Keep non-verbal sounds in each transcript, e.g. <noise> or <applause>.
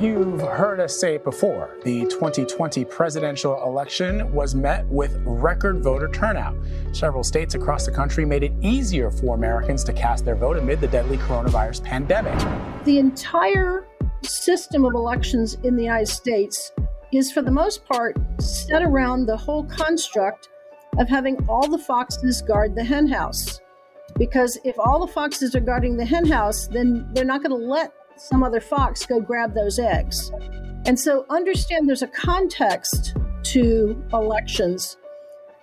You've heard us say it before. The 2020 presidential election was met with record voter turnout. Several states across the country made it easier for Americans to cast their vote amid the deadly coronavirus pandemic. The entire system of elections in the United States is, for the most part, set around the whole construct of having all the foxes guard the henhouse. Because if all the foxes are guarding the henhouse, then they're not going to let some other fox go grab those eggs. And so understand there's a context to elections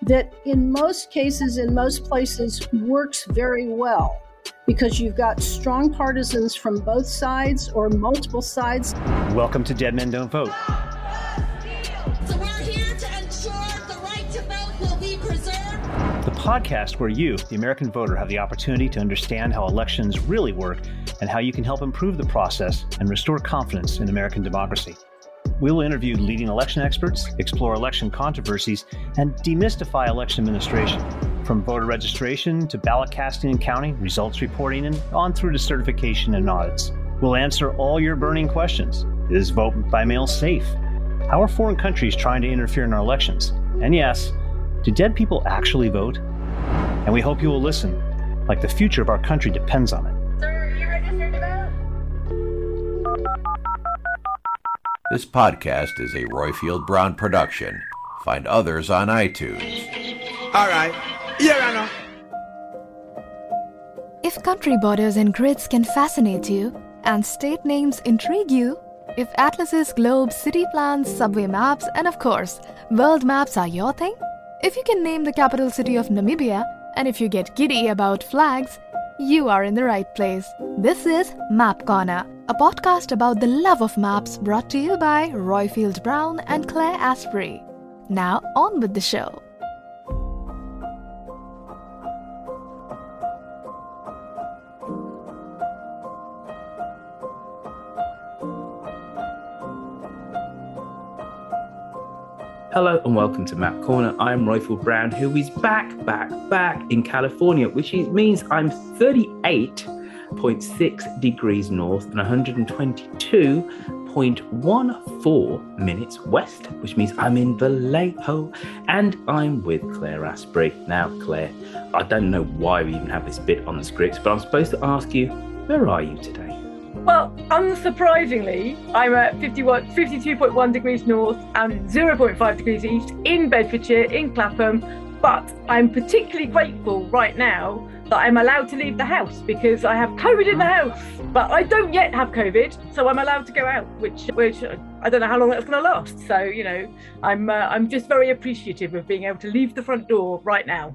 that in most cases, in most places, works very well because you've got strong partisans from both sides or multiple sides. Welcome to Dead Men Don't Vote. So we're here to ensure the right to vote will be preserved. The podcast where you, the American voter, have the opportunity to understand how elections really work and how you can help improve the process and restore confidence in American democracy. We will interview leading election experts, explore election controversies, and demystify election administration. From voter registration to ballot casting and counting, results reporting, and on through to certification and audits. We'll answer all your burning questions. Is vote by mail safe? How are foreign countries trying to interfere in our elections? And yes, do dead people actually vote? And we hope you will listen, like the future of our country depends on it. This podcast is a Royfield Brown production. Find others on iTunes. All right. Here I know. If country borders and grids can fascinate you, and state names intrigue you, if atlases, globes, city plans, subway maps, and of course, world maps are your thing, if you can name the capital city of Namibia, and if you get giddy about flags, you are in the right place. This is Map Corner, a podcast about the love of maps brought to you by Royfield Brown and Claire Asprey. Now, on with the show. Hello and welcome to Map Corner. I'm Royfield Brown, who is back, back, back in California, which means I'm 38.6 degrees north and 122.14 minutes west, which means I'm in Vallejo and I'm with Claire Asprey. Now, Claire, I don't know why we even have this bit on the scripts, but I'm supposed to ask you, where are you today? Well, unsurprisingly, I'm at 51, 52.1 degrees north and 0.5 degrees east in Bedfordshire, in Clapham. But I'm particularly grateful right now that I'm allowed to leave the house because I have COVID in the house. But I don't yet have COVID, so I'm allowed to go out, which which I don't know how long that's going to last. So you know, I'm uh, I'm just very appreciative of being able to leave the front door right now.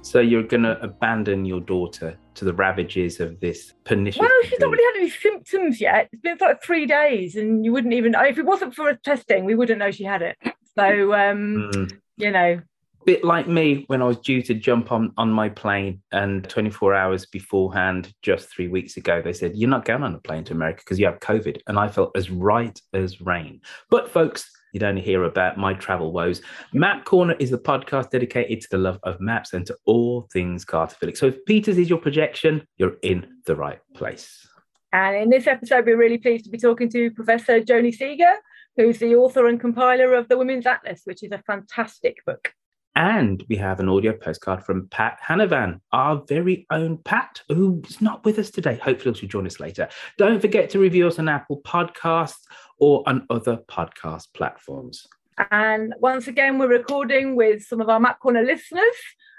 So you're going to abandon your daughter to the ravages of this pernicious. Well, she's not really had any symptoms yet. It's been for like three days, and you wouldn't even if it wasn't for testing, we wouldn't know she had it. So um, Mm. you know, bit like me when I was due to jump on on my plane, and 24 hours beforehand, just three weeks ago, they said you're not going on a plane to America because you have COVID, and I felt as right as rain. But folks. You'd only hear about my travel woes. Map Corner is the podcast dedicated to the love of maps and to all things cartophilic. So if Peters is your projection, you're in the right place. And in this episode, we're really pleased to be talking to Professor Joni Seager, who's the author and compiler of the Women's Atlas, which is a fantastic book. And we have an audio postcard from Pat Hanavan, our very own Pat, who's not with us today. Hopefully, she'll join us later. Don't forget to review us on Apple Podcasts or on other podcast platforms. And once again, we're recording with some of our Map Corner listeners.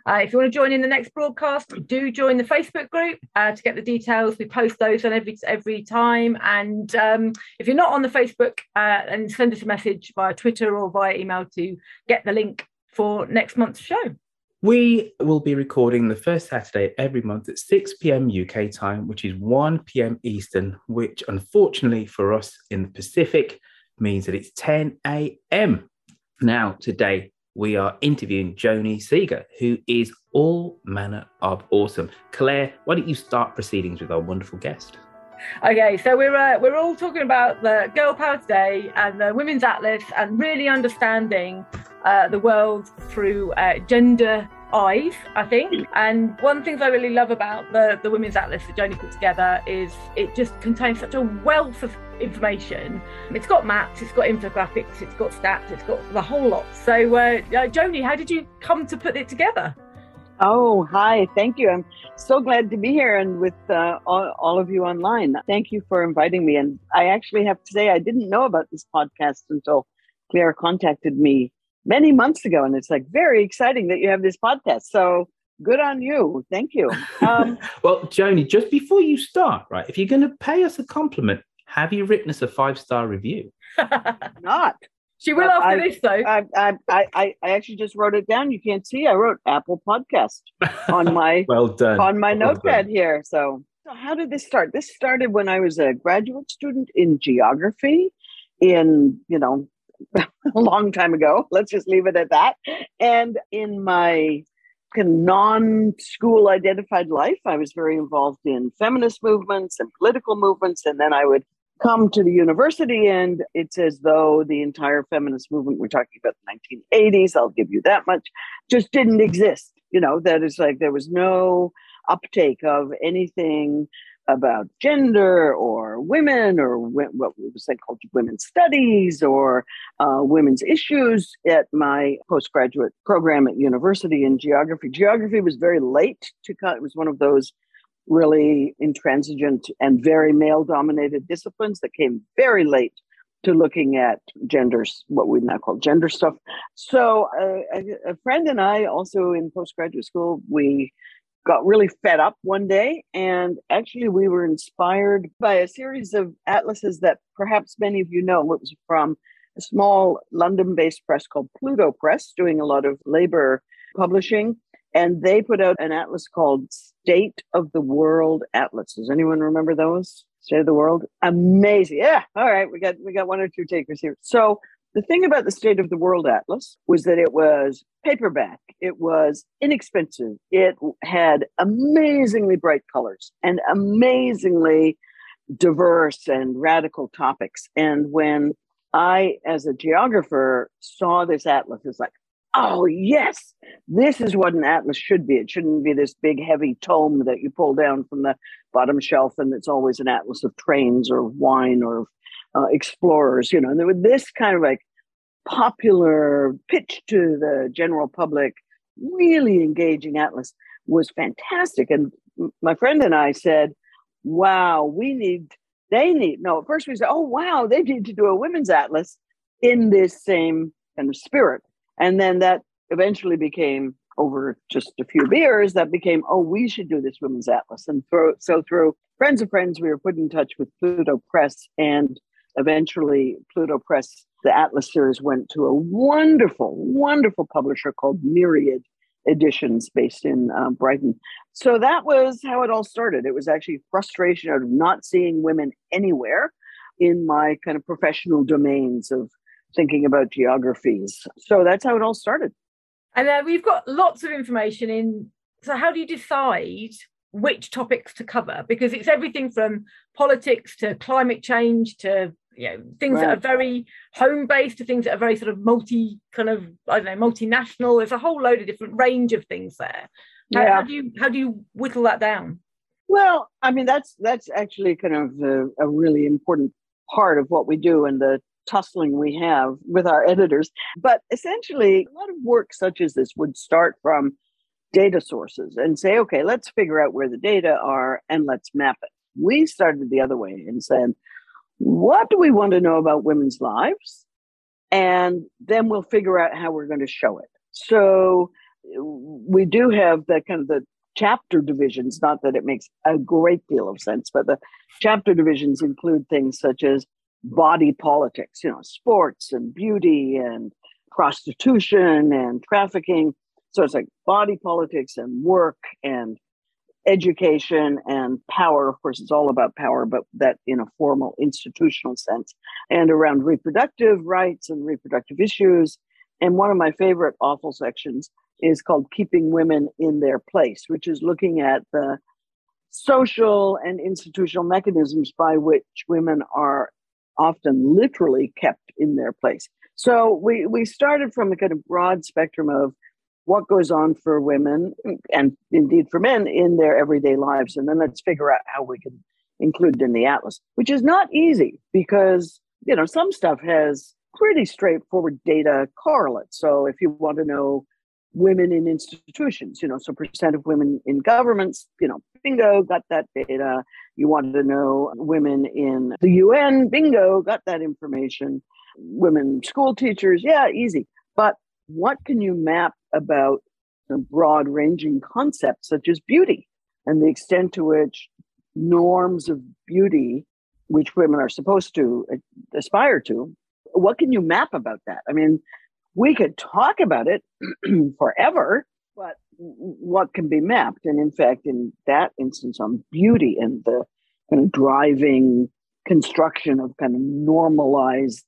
Uh, if you want to join in the next broadcast, do join the Facebook group uh, to get the details. We post those on every every time. And um, if you're not on the Facebook, uh, and send us a message via Twitter or via email to get the link for next month's show. We will be recording the first Saturday every month at 6 p.m. UK time, which is 1 p.m. Eastern, which unfortunately for us in the Pacific means that it's 10 a.m. Now, today, we are interviewing Joni Seager, who is all manner of awesome. Claire, why don't you start proceedings with our wonderful guest? Okay, so we're uh, we're all talking about the Girl Power Today and the Women's Atlas, and really understanding uh, the world through uh, gender eyes, I think. And one thing I really love about the, the Women's Atlas that Joni put together is it just contains such a wealth of information. It's got maps, it's got infographics, it's got stats, it's got the whole lot. So, uh, uh, Joni, how did you come to put it together? Oh, hi. Thank you. I'm so glad to be here and with uh, all, all of you online. Thank you for inviting me. And I actually have to say, I didn't know about this podcast until Claire contacted me many months ago. And it's like very exciting that you have this podcast. So good on you. Thank you. Um, <laughs> well, Joni, just before you start, right, if you're going to pay us a compliment, have you written us a five star review? <laughs> Not. She will after I, this, though. I, I, I, I actually just wrote it down. You can't see. I wrote Apple Podcast <laughs> on my well done on my well notepad done. here. So, so, how did this start? This started when I was a graduate student in geography, in you know, <laughs> a long time ago. Let's just leave it at that. And in my non-school identified life, I was very involved in feminist movements and political movements, and then I would come to the university and it's as though the entire feminist movement we're talking about the 1980s i'll give you that much just didn't exist you know that is like there was no uptake of anything about gender or women or what was then called women's studies or uh, women's issues at my postgraduate program at university in geography geography was very late to come it was one of those really intransigent and very male dominated disciplines that came very late to looking at genders, what we now call gender stuff. So, uh, a friend and I, also in postgraduate school, we got really fed up one day. And actually, we were inspired by a series of atlases that perhaps many of you know. It was from a small London based press called Pluto Press, doing a lot of labor publishing and they put out an atlas called State of the World Atlas. Does anyone remember those? State of the World, amazing. Yeah, all right, we got we got one or two takers here. So the thing about the State of the World Atlas was that it was paperback. It was inexpensive. It had amazingly bright colors and amazingly diverse and radical topics. And when I, as a geographer, saw this atlas, it's like, oh yes this is what an atlas should be it shouldn't be this big heavy tome that you pull down from the bottom shelf and it's always an atlas of trains or wine or uh, explorers you know and there was this kind of like popular pitch to the general public really engaging atlas was fantastic and my friend and i said wow we need they need no at first we said oh wow they need to do a women's atlas in this same kind of spirit and then that eventually became over just a few beers that became, oh, we should do this women's atlas. And through, so through friends of friends, we were put in touch with Pluto Press and eventually Pluto Press, the Atlas series went to a wonderful, wonderful publisher called Myriad Editions based in uh, Brighton. So that was how it all started. It was actually frustration out of not seeing women anywhere in my kind of professional domains of thinking about geographies. So that's how it all started. And then we've got lots of information in. So, how do you decide which topics to cover? Because it's everything from politics to climate change to you know things right. that are very home based to things that are very sort of multi kind of I don't know multinational. There's a whole load of different range of things there. How, yeah. how do you how do you whittle that down? Well, I mean that's that's actually kind of a, a really important part of what we do and the tussling we have with our editors. But essentially, a lot of work such as this would start from data sources and say, okay, let's figure out where the data are and let's map it. We started the other way and said, what do we want to know about women's lives? And then we'll figure out how we're going to show it. So we do have the kind of the chapter divisions, not that it makes a great deal of sense, but the chapter divisions include things such as body politics, you know, sports and beauty and prostitution and trafficking. So it's like body politics and work and education and power. Of course, it's all about power, but that in a formal institutional sense, and around reproductive rights and reproductive issues. And one of my favorite awful sections is called Keeping Women in Their Place, which is looking at the social and institutional mechanisms by which women are often literally kept in their place. So we, we started from a kind of broad spectrum of what goes on for women and indeed for men in their everyday lives. And then let's figure out how we can include it in the atlas, which is not easy because, you know, some stuff has pretty straightforward data correlates. So if you want to know women in institutions, you know, so percent of women in governments, you know, bingo, got that data. You wanted to know women in the UN, bingo, got that information. Women school teachers, yeah, easy. But what can you map about broad ranging concepts such as beauty and the extent to which norms of beauty, which women are supposed to uh, aspire to, what can you map about that? I mean, we could talk about it <clears throat> forever, but what can be mapped? And in fact, in that instance, on beauty and the kind of driving construction of kind of normalized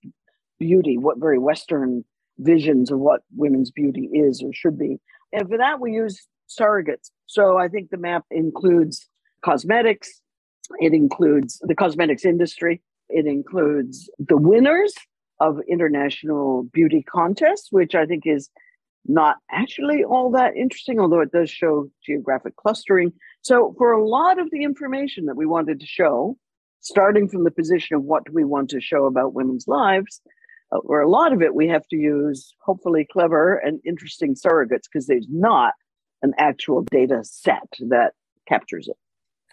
beauty, what very Western visions of what women's beauty is or should be. And for that, we use surrogates. So I think the map includes cosmetics, it includes the cosmetics industry, it includes the winners of international beauty contests, which I think is not actually all that interesting, although it does show geographic clustering. So, for a lot of the information that we wanted to show, starting from the position of what do we want to show about women's lives, or a lot of it, we have to use hopefully clever and interesting surrogates because there's not an actual data set that captures it.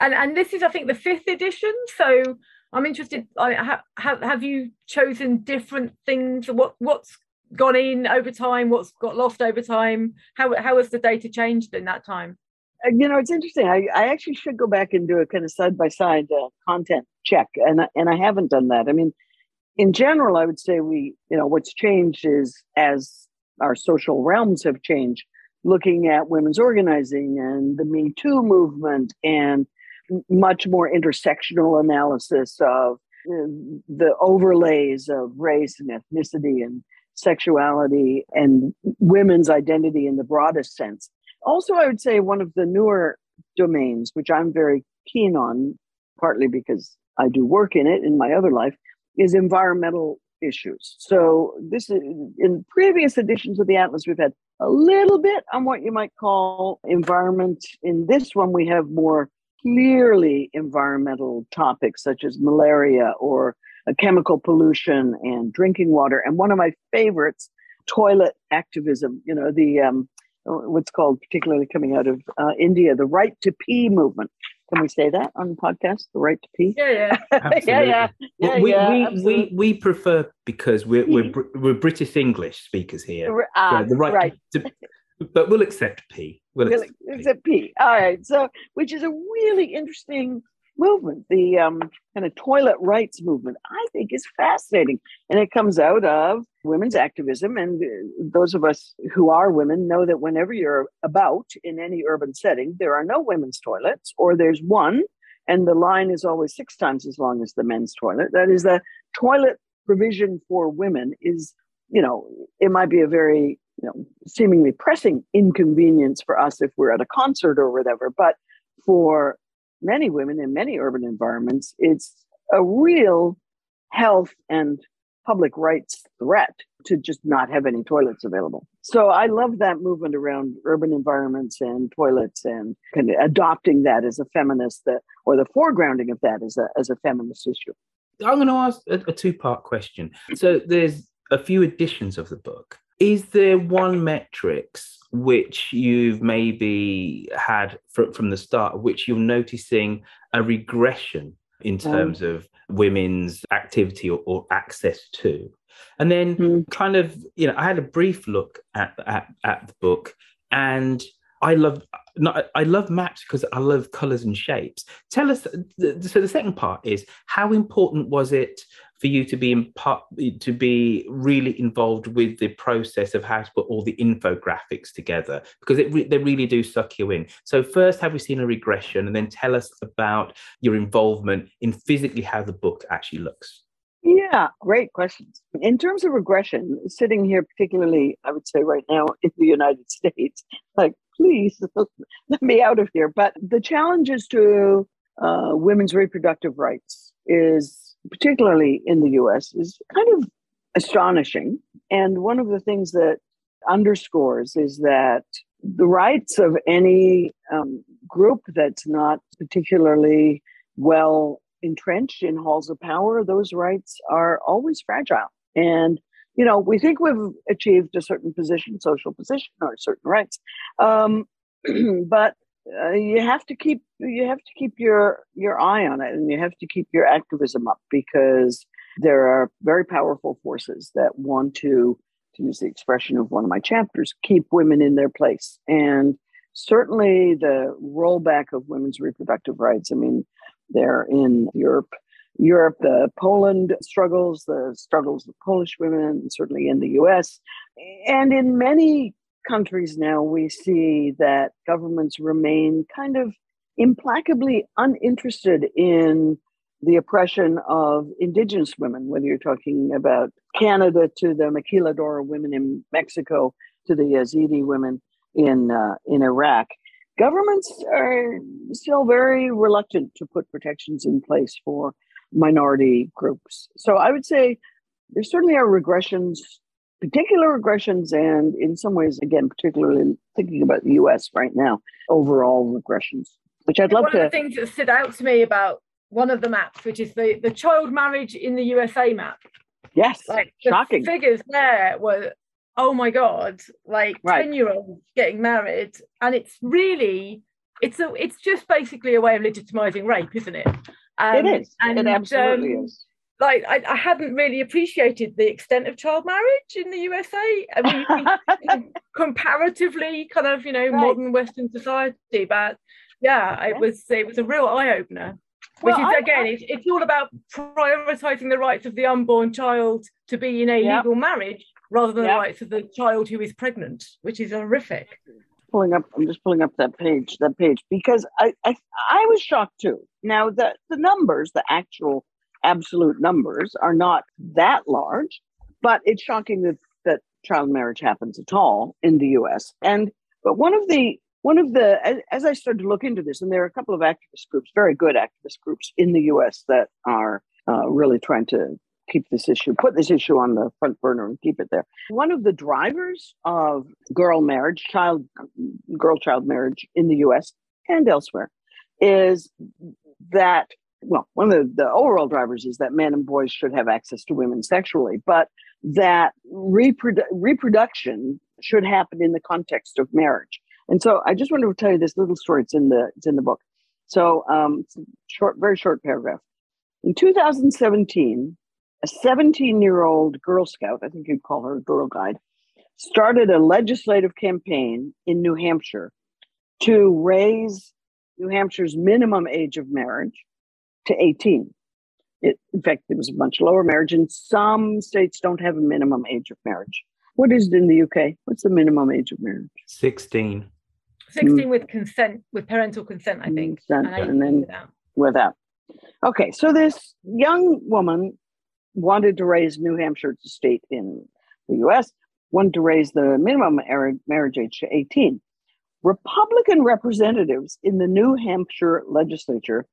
And and this is, I think, the fifth edition. So I'm interested. I, have have you chosen different things? What what's gone in over time? What's got lost over time? How how has the data changed in that time? Uh, you know, it's interesting. I, I actually should go back and do a kind of side by side content check, and and I haven't done that. I mean, in general, I would say we, you know, what's changed is as our social realms have changed, looking at women's organizing and the Me Too movement and much more intersectional analysis of uh, the overlays of race and ethnicity and sexuality and women's identity in the broadest sense. Also, I would say one of the newer domains, which I'm very keen on, partly because I do work in it in my other life, is environmental issues. So, this is in previous editions of the Atlas, we've had a little bit on what you might call environment. In this one, we have more clearly environmental topics such as malaria or chemical pollution and drinking water. And one of my favorites, toilet activism, you know, the um, what's called, particularly coming out of uh, India, the right to pee movement. Can we say that on the podcast? The right to pee? Yeah, yeah, <laughs> yeah, yeah. yeah, we, yeah we, we, we prefer because we're we're, we're British English speakers here. Uh, the right, right. To, but we'll accept pee. We'll We'll accept accept P. All right. So, which is a really interesting movement. The um, kind of toilet rights movement, I think, is fascinating. And it comes out of women's activism. And uh, those of us who are women know that whenever you're about in any urban setting, there are no women's toilets, or there's one, and the line is always six times as long as the men's toilet. That is, the toilet provision for women is, you know, it might be a very you know, seemingly pressing inconvenience for us if we're at a concert or whatever. But for many women in many urban environments, it's a real health and public rights threat to just not have any toilets available. So I love that movement around urban environments and toilets and kind of adopting that as a feminist that or the foregrounding of that as a as a feminist issue. I'm going to ask a, a two part question. So there's a few editions of the book. Is there one metrics which you've maybe had fr- from the start, which you're noticing a regression in mm. terms of women's activity or, or access to? And then, mm. kind of, you know, I had a brief look at at, at the book, and I love not I love maps because I love colors and shapes. Tell us. So the second part is how important was it for you to be in part to be really involved with the process of how to put all the infographics together because it re- they really do suck you in. So first, have we seen a regression, and then tell us about your involvement in physically how the book actually looks. Yeah, great questions. In terms of regression, sitting here, particularly, I would say right now in the United <laughs> States, like, please <laughs> let me out of here. But the challenges to uh, women's reproductive rights is, particularly in the US, is kind of astonishing. And one of the things that underscores is that the rights of any um, group that's not particularly well entrenched in halls of power, those rights are always fragile. And you know, we think we've achieved a certain position, social position, or certain rights, um, <clears throat> but uh, you have to keep you have to keep your your eye on it, and you have to keep your activism up because there are very powerful forces that want to, to use the expression of one of my chapters, keep women in their place. And certainly the rollback of women's reproductive rights. I mean, they're in Europe. Europe, the Poland struggles, the struggles of Polish women, certainly in the US. And in many countries now, we see that governments remain kind of implacably uninterested in the oppression of indigenous women, whether you're talking about Canada to the Maquiladora women in Mexico to the Yazidi women in uh, in Iraq. Governments are still very reluctant to put protections in place for minority groups. So I would say there certainly are regressions, particular regressions, and in some ways, again, particularly thinking about the US right now, overall regressions, which I'd love one to. One of the things that stood out to me about one of the maps, which is the, the child marriage in the USA map. Yes, Like the shocking. figures there were, oh my god, like Right. ten year olds getting married, and it's really, it's a, it's just basically a way of legitimizing rape, isn't it? Um, it is. it absolutely um, is. Like I, I hadn't really appreciated the extent of child marriage in the USA. I mean, <laughs> comparatively, kind of, you know, modern Western society, but yeah, it was it was a real eye opener. Which Well, is I- again, it's, it's all about prioritizing the rights of the unborn child to be in a legal marriage rather than the rights of the child who is pregnant, which is horrific. Pulling up i'm just pulling up that page that page because i i, I was shocked too. Now the the numbers the actual absolute numbers are not that large but it's shocking that that child marriage happens at all in the us and but one of the one of the as, i started to look into this and there are a couple of activist groups very good activist groups in the us that are uh, really trying to keep this issue, put this issue on the front burner and keep it there. One of the drivers of girl marriage, child, girl child marriage in the US and elsewhere is that, well, one of the, the overall drivers is that men and boys should have access to women sexually, but that reprodu- reproduction should happen in the context of marriage. And so I just wanted to tell you this little story. It's in the, it's in the book. So um, short, very short paragraph. In 2017, a 17 year old Girl Scout, I think you'd call her a Girl Guide, started a legislative campaign in New Hampshire to raise New Hampshire's minimum age of marriage to 18. It, in fact, it was a much lower marriage, and some states don't have a minimum age of marriage. What is it in the UK? What's the minimum age of marriage? 16. 16 with consent, with parental consent, I think. Consent, and and then without. without. Okay, so this young woman wanted to raise New Hampshire to state in the US, wanted to raise the minimum marriage age to 18. Republican representatives in the New Hampshire legislature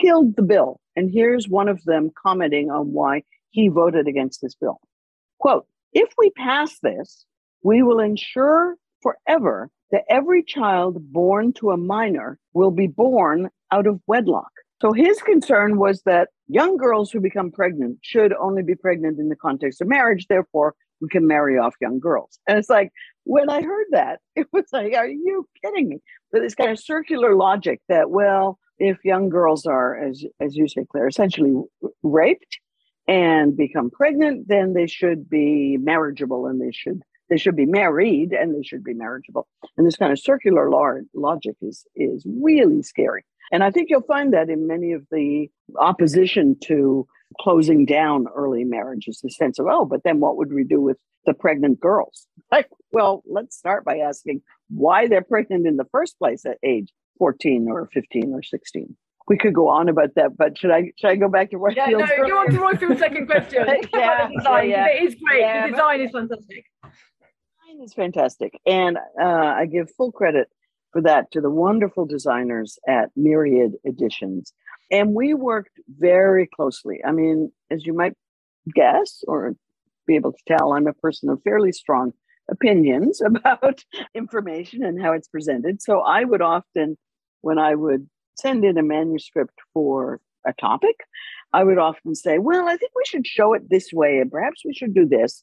killed the bill. And here's one of them commenting on why he voted against this bill. Quote, if we pass this, we will ensure forever that every child born to a minor will be born out of wedlock. So his concern was that young girls who become pregnant should only be pregnant in the context of marriage. Therefore, we can marry off young girls. And it's like, when I heard that, <laughs> it was like, are you kidding me? But this kind of circular logic that, well, if young girls are, as, as you say, Claire, essentially raped and become pregnant, then they should be marriageable and they should they should be married and they should be marriageable. And this kind of circular logic is is really scary. And I think you'll find that in many of the opposition to closing down early marriages, the sense of, oh, but then what would we do with the pregnant girls? <laughs> Like, well, let's start by asking why they're pregnant in the first place at age 14 or 15 or 16 we could go on about that, but should I should I go back to Roy Yeah, no, first? go on to Royfield's second question. <laughs> yeah, design, yeah, It is great. yeah, the but- design is fantastic. design is fantastic. And uh, I give full credit for that to the wonderful designers at Myriad Editions. And we worked very closely. I mean, as you might guess or be able to tell, I'm a person of fairly strong opinions <laughs> about information and how it's presented. So I would often, when I would send in a manuscript for a topic, I would often say, Well, I think we should show it this way, and perhaps we should do this.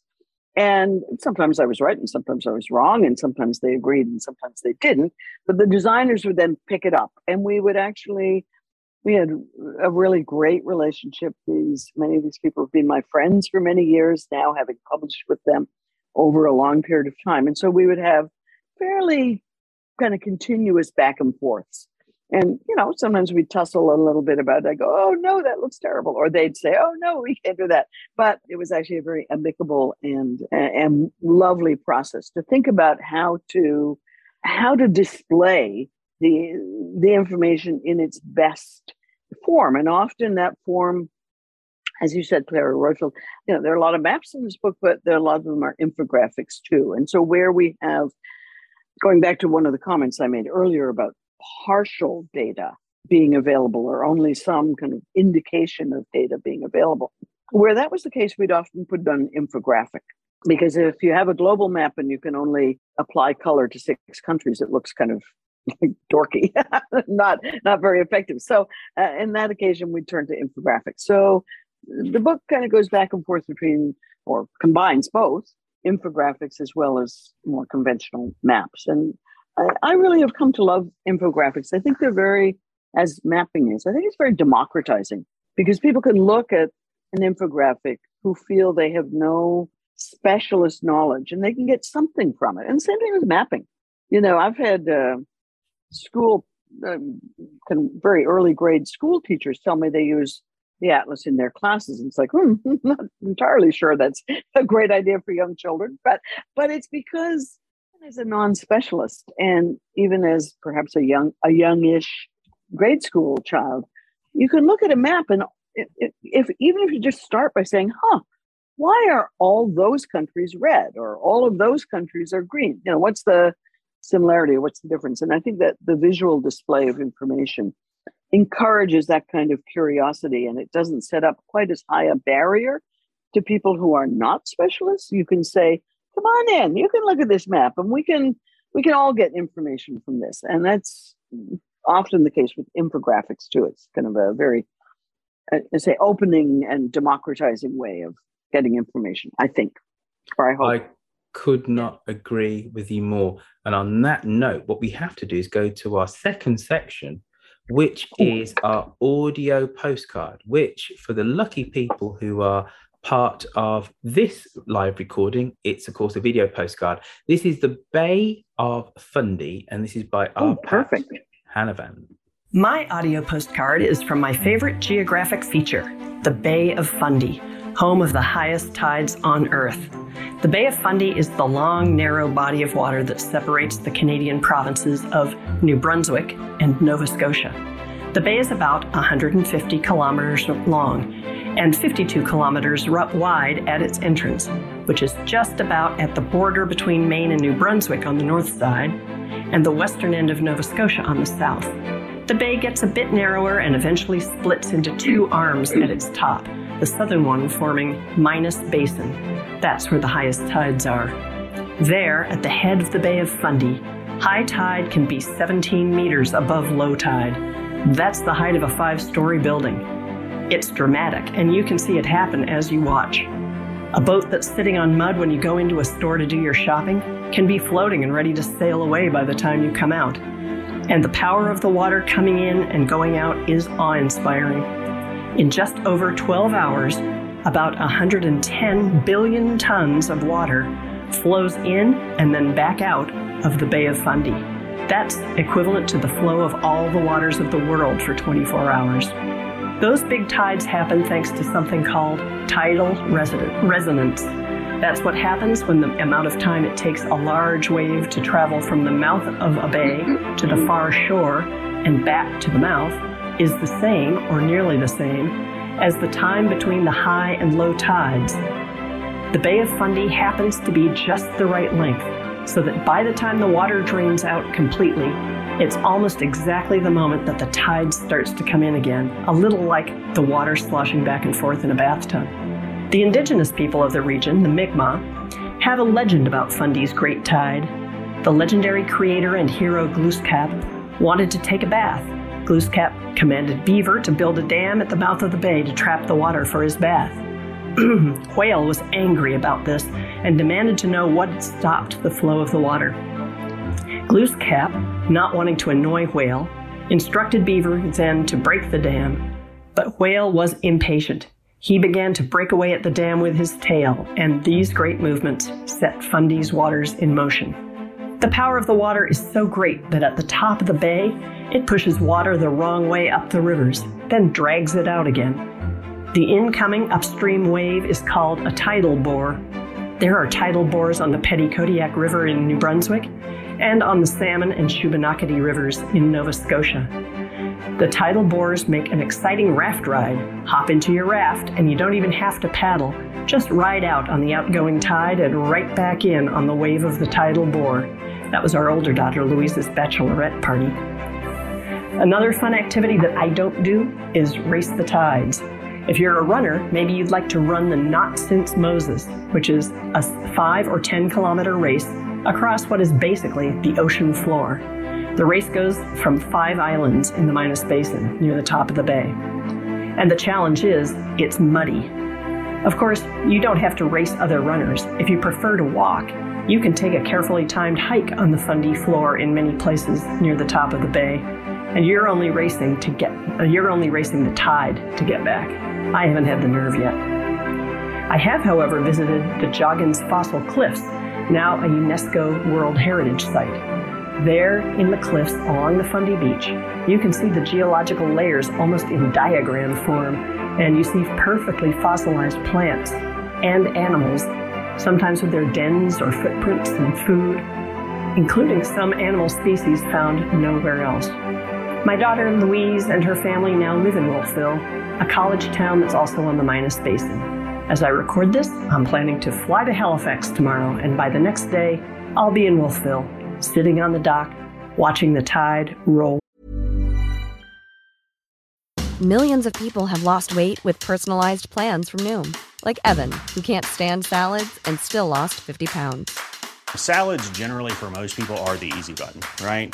And sometimes I was right, and sometimes I was wrong, and sometimes they agreed, and sometimes they didn't. But the designers would then pick it up, and we would actually, we had a really great relationship. These many of these people have been my friends for many years now, having published with them over a long period of time, and so we would have fairly kind of continuous back and forths. And you know, sometimes we tussle a little bit about. I go, "Oh no, that looks terrible," or they'd say, "Oh no, we can't do that." But it was actually a very amicable and and lovely process to think about how to how to display the the information in its best form. And often that form, as you said, Clara Royfield, you know, there are a lot of maps in this book, but there are a lot of them are infographics too. And so where we have going back to one of the comments I made earlier about partial data being available or only some kind of indication of data being available. Where that was the case, we'd often put on infographic because if you have a global map and you can only apply color to six countries, it looks kind of <laughs> dorky, <laughs> not not very effective. So, uh, in that occasion, we turn to infographics. So, the book kind of goes back and forth between, or combines both infographics as well as more conventional maps. And I, I really have come to love infographics. I think they're very, as mapping is, I think it's very democratizing because people can look at an infographic who feel they have no specialist knowledge and they can get something from it. And same thing with mapping. You know, I've had uh, school, um, very early grade school teachers tell me they use the atlas in their classes and it's like hmm, I'm <laughs> not entirely sure that's a great idea for young children but but it's because as a non-specialist and even as perhaps a young a youngish grade school child you can look at a map and if, if even if you just start by saying huh why are all those countries red or all of those countries are green? You know what's the similarity or what's the difference? And i think that the visual display of information encourages that kind of curiosity and it doesn't set up quite as high a barrier to people who are not specialists. You can say come on in. You can look at this map and we can we can all get information from this. And that's often the case with infographics too. It's kind of a very uh, I say opening and democratizing way of getting information i think. Or i hope. I could not agree with you more. And on that note, what we have to do is go to our second section, which is our audio postcard, which for the lucky people who are part of this live recording, it's of course a video postcard. This is the Bay of Fundy, and this is by our oh, perfect Hanavan. My audio postcard is from my favorite geographic feature, the Bay of Fundy, home of the highest tides on Earth. The Bay of Fundy is the long, narrow body of water that separates the Canadian provinces of New Brunswick and Nova Scotia. The bay is about 150 kilometers long and 52 kilometers wide at its entrance, which is just about at the border between Maine and New Brunswick on the north side and the western end of Nova Scotia on the south. The bay gets a bit narrower and eventually splits into two arms at its top, the southern one forming Minas Basin. That's where the highest tides are. There, at the head of the Bay of Fundy, high tide can be 17 meters above low tide. That's the height of a five story building. It's dramatic, and you can see it happen as you watch. A boat that's sitting on mud when you go into a store to do your shopping can be floating and ready to sail away by the time you come out. And the power of the water coming in and going out is awe inspiring. In just over 12 hours, about 110 billion tons of water flows in and then back out of the Bay of Fundy. That's equivalent to the flow of all the waters of the world for 24 hours. Those big tides happen thanks to something called tidal resonance. That's what happens when the amount of time it takes a large wave to travel from the mouth of a bay to the far shore and back to the mouth is the same, or nearly the same, as the time between the high and low tides. The Bay of Fundy happens to be just the right length, so that by the time the water drains out completely, it's almost exactly the moment that the tide starts to come in again, a little like the water sloshing back and forth in a bathtub. The indigenous people of the region, the Mi'kmaq, have a legend about Fundy's great tide. The legendary creator and hero Glooskap wanted to take a bath Glooskap commanded Beaver to build a dam at the mouth of the bay to trap the water for his bath. <clears throat> Whale was angry about this and demanded to know what stopped the flow of the water. Glooskap, not wanting to annoy Whale, instructed Beaver then to break the dam. But Whale was impatient. He began to break away at the dam with his tail, and these great movements set Fundy's waters in motion. The power of the water is so great that at the top of the bay, it pushes water the wrong way up the rivers, then drags it out again. The incoming upstream wave is called a tidal bore. There are tidal bores on the Petitcodiac River in New Brunswick and on the Salmon and Shubenacadie rivers in Nova Scotia. The tidal bores make an exciting raft ride. Hop into your raft, and you don't even have to paddle. Just ride out on the outgoing tide and right back in on the wave of the tidal bore. That was our older daughter Louise's bachelorette party. Another fun activity that I don't do is race the tides. If you're a runner, maybe you'd like to run the Not Since Moses, which is a 5 or 10 kilometer race across what is basically the ocean floor. The race goes from five islands in the Minas Basin near the top of the bay. And the challenge is it's muddy. Of course, you don't have to race other runners. If you prefer to walk, you can take a carefully timed hike on the Fundy floor in many places near the top of the bay, and you're only racing to get you're only racing the tide to get back. I haven't had the nerve yet. I have, however, visited the Joggins Fossil Cliffs, now a UNESCO World Heritage Site. There, in the cliffs along the Fundy Beach, you can see the geological layers almost in diagram form, and you see perfectly fossilized plants and animals sometimes with their dens or footprints and food, including some animal species found nowhere else. My daughter Louise and her family now live in Wolfville, a college town that's also on the Minas Basin. As I record this, I'm planning to fly to Halifax tomorrow, and by the next day, I'll be in Wolfville, sitting on the dock, watching the tide roll. Millions of people have lost weight with personalized plans from Noom like Evan, who can't stand salads and still lost 50 pounds. Salads, generally, for most people, are the easy button, right?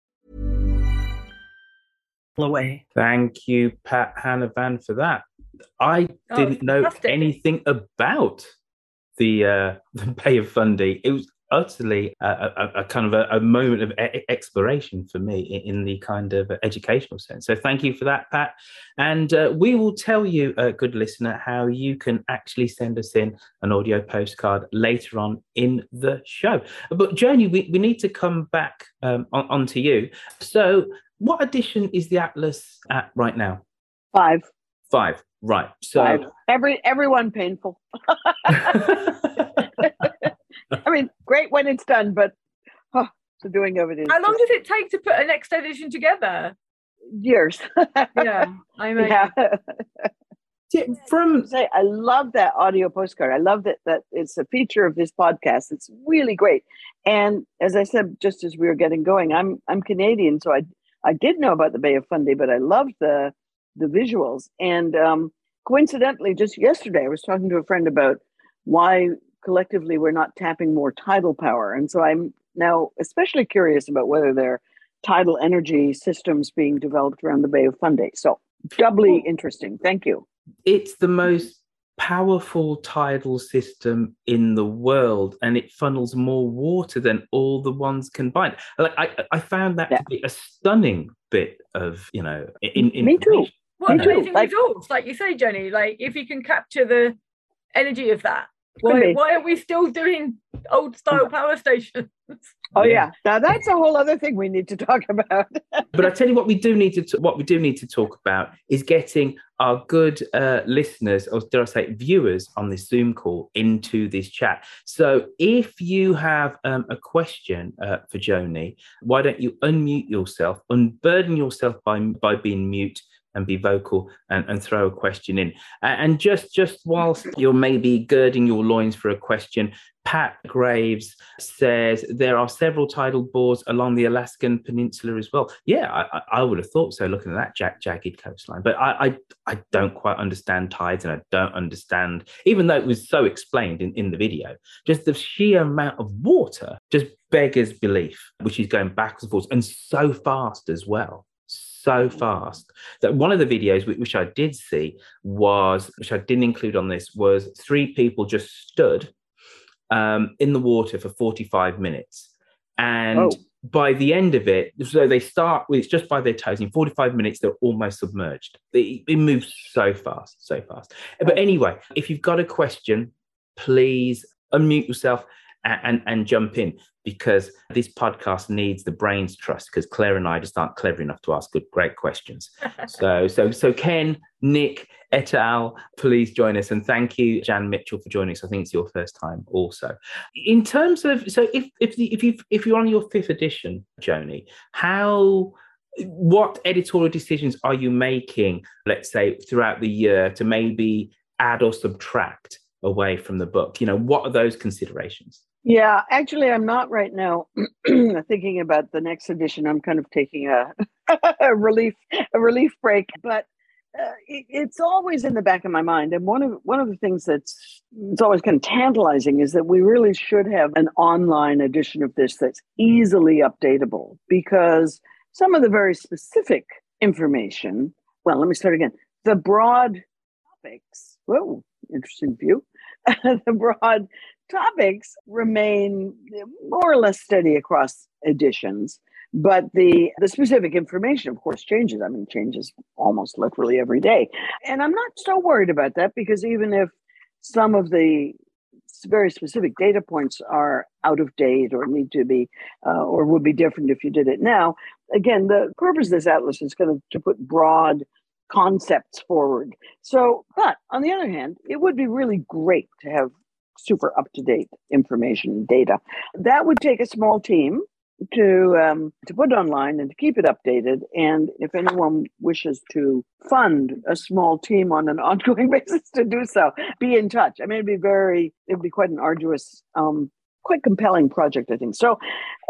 Away. Thank you, Pat Hanavan, for that. I Oh, didn't know fantastic. anything about the uh, <laughs> the Bay of Fundy. It was utterly a, a, a kind of a, a moment of e- exploration for me in, in the kind of educational sense. So thank you for that, Pat. And uh, we will tell you, uh, good listener, how you can actually send us in an audio postcard later on in the show. But Joni, we, we need to come back um, on, onto you. So what edition is the Atlas at right now? Five. Five. Right. So Five. Every everyone painful. <laughs> <laughs> I mean, great when it's done, but oh, the doing of it is How long just does it take to put a next edition together? years. <laughs> Yeah, I mean, yeah. from say I love that audio postcard. I love that that it's a feature of this podcast. It's really great. And as I said, just as we were getting going, I'm I'm Canadian, so I I did know about the Bay of Fundy, but I loved the the visuals. And um, coincidentally, just yesterday, I was talking to a friend about why collectively we're not tapping more tidal power. And so I'm now especially curious about whether there are tidal energy systems being developed around the Bay of Fundy. So doubly interesting. Thank you. it's the most powerful tidal system in the world and it funnels more water than all the ones combined like i i found that to be a stunning bit of you know in, in Me too. what Me too. amazing results, like you say, Jenny. Like if you can capture the energy of that, why why are we still doing old style hmm. power stations? <laughs> Oh yeah. Now that's a whole other thing we need to talk about. <laughs> but I tell you what, we do need to t- what we do need to talk about is getting our good uh, listeners, or dare I say, viewers on this Zoom call into this chat. So, if you have um, a question uh, for Joni, why don't you unmute yourself, unburden yourself by by being mute, and be vocal and, and throw a question in. And just just whilst you're maybe girding your loins for a question, Pat Graves says there are several tidal bores along the Alaskan Peninsula as well. Yeah, I, I- would have thought so, looking at that jag- jagged coastline. But I, I I don't quite understand tides, and I don't understand, even though it was so explained in, in the video, just the sheer amount of water just beggars belief, which is going backwards and forwards and so fast as well so mm-hmm. fast that one of the videos which I did see was, which I didn't include on this, was three people just stood um, in the water for 45 minutes. And Oh. by the end of it, so they start with it's just by their toes. In 45 minutes, they're almost submerged. It, it moves so fast, so fast. But anyway, if you've got a question, please unmute yourself and, and, jump in because this podcast needs the brains trust because Claire and I just aren't clever enough to ask good, great questions. <laughs> so, so, so Ken, Nick, et al., please join us. And thank you, Jan Mitchell, for joining us. I think it's your first time also. In terms of, so if, if, the, if, you if you're on your fifth edition, Joni, how, what editorial decisions are you making, let's say, throughout the year to maybe add or subtract away from the book? You know, what are those considerations? Yeah, actually, I'm not right now <clears throat> thinking about the next edition. I'm kind of taking a, <laughs> a relief a relief break, but uh, it, it's always in the back of my mind. And one of one of the things that's it's always kind of tantalizing is that we really should have an online edition of this that's easily updatable because some of the very specific information. Well, let me start again. The broad topics. Whoa, interesting view. <laughs> the broad topics remain more or less steady across editions, but the the specific information, of course, changes. I mean, changes almost literally every day, and I'm not so worried about that because even if some of the very specific data points are out of date or need to be uh, or would be different if you did it now again the purpose of this atlas is kind of to put broad concepts forward so but on the other hand it would be really great to have super up to date information and data. That would take a small team to um, to put online and to keep it updated. And if anyone wishes to fund a small team on an <laughs> ongoing basis to do so be in touch. I mean it'd be very it'd be quite an arduous um, quite compelling project, I think. So,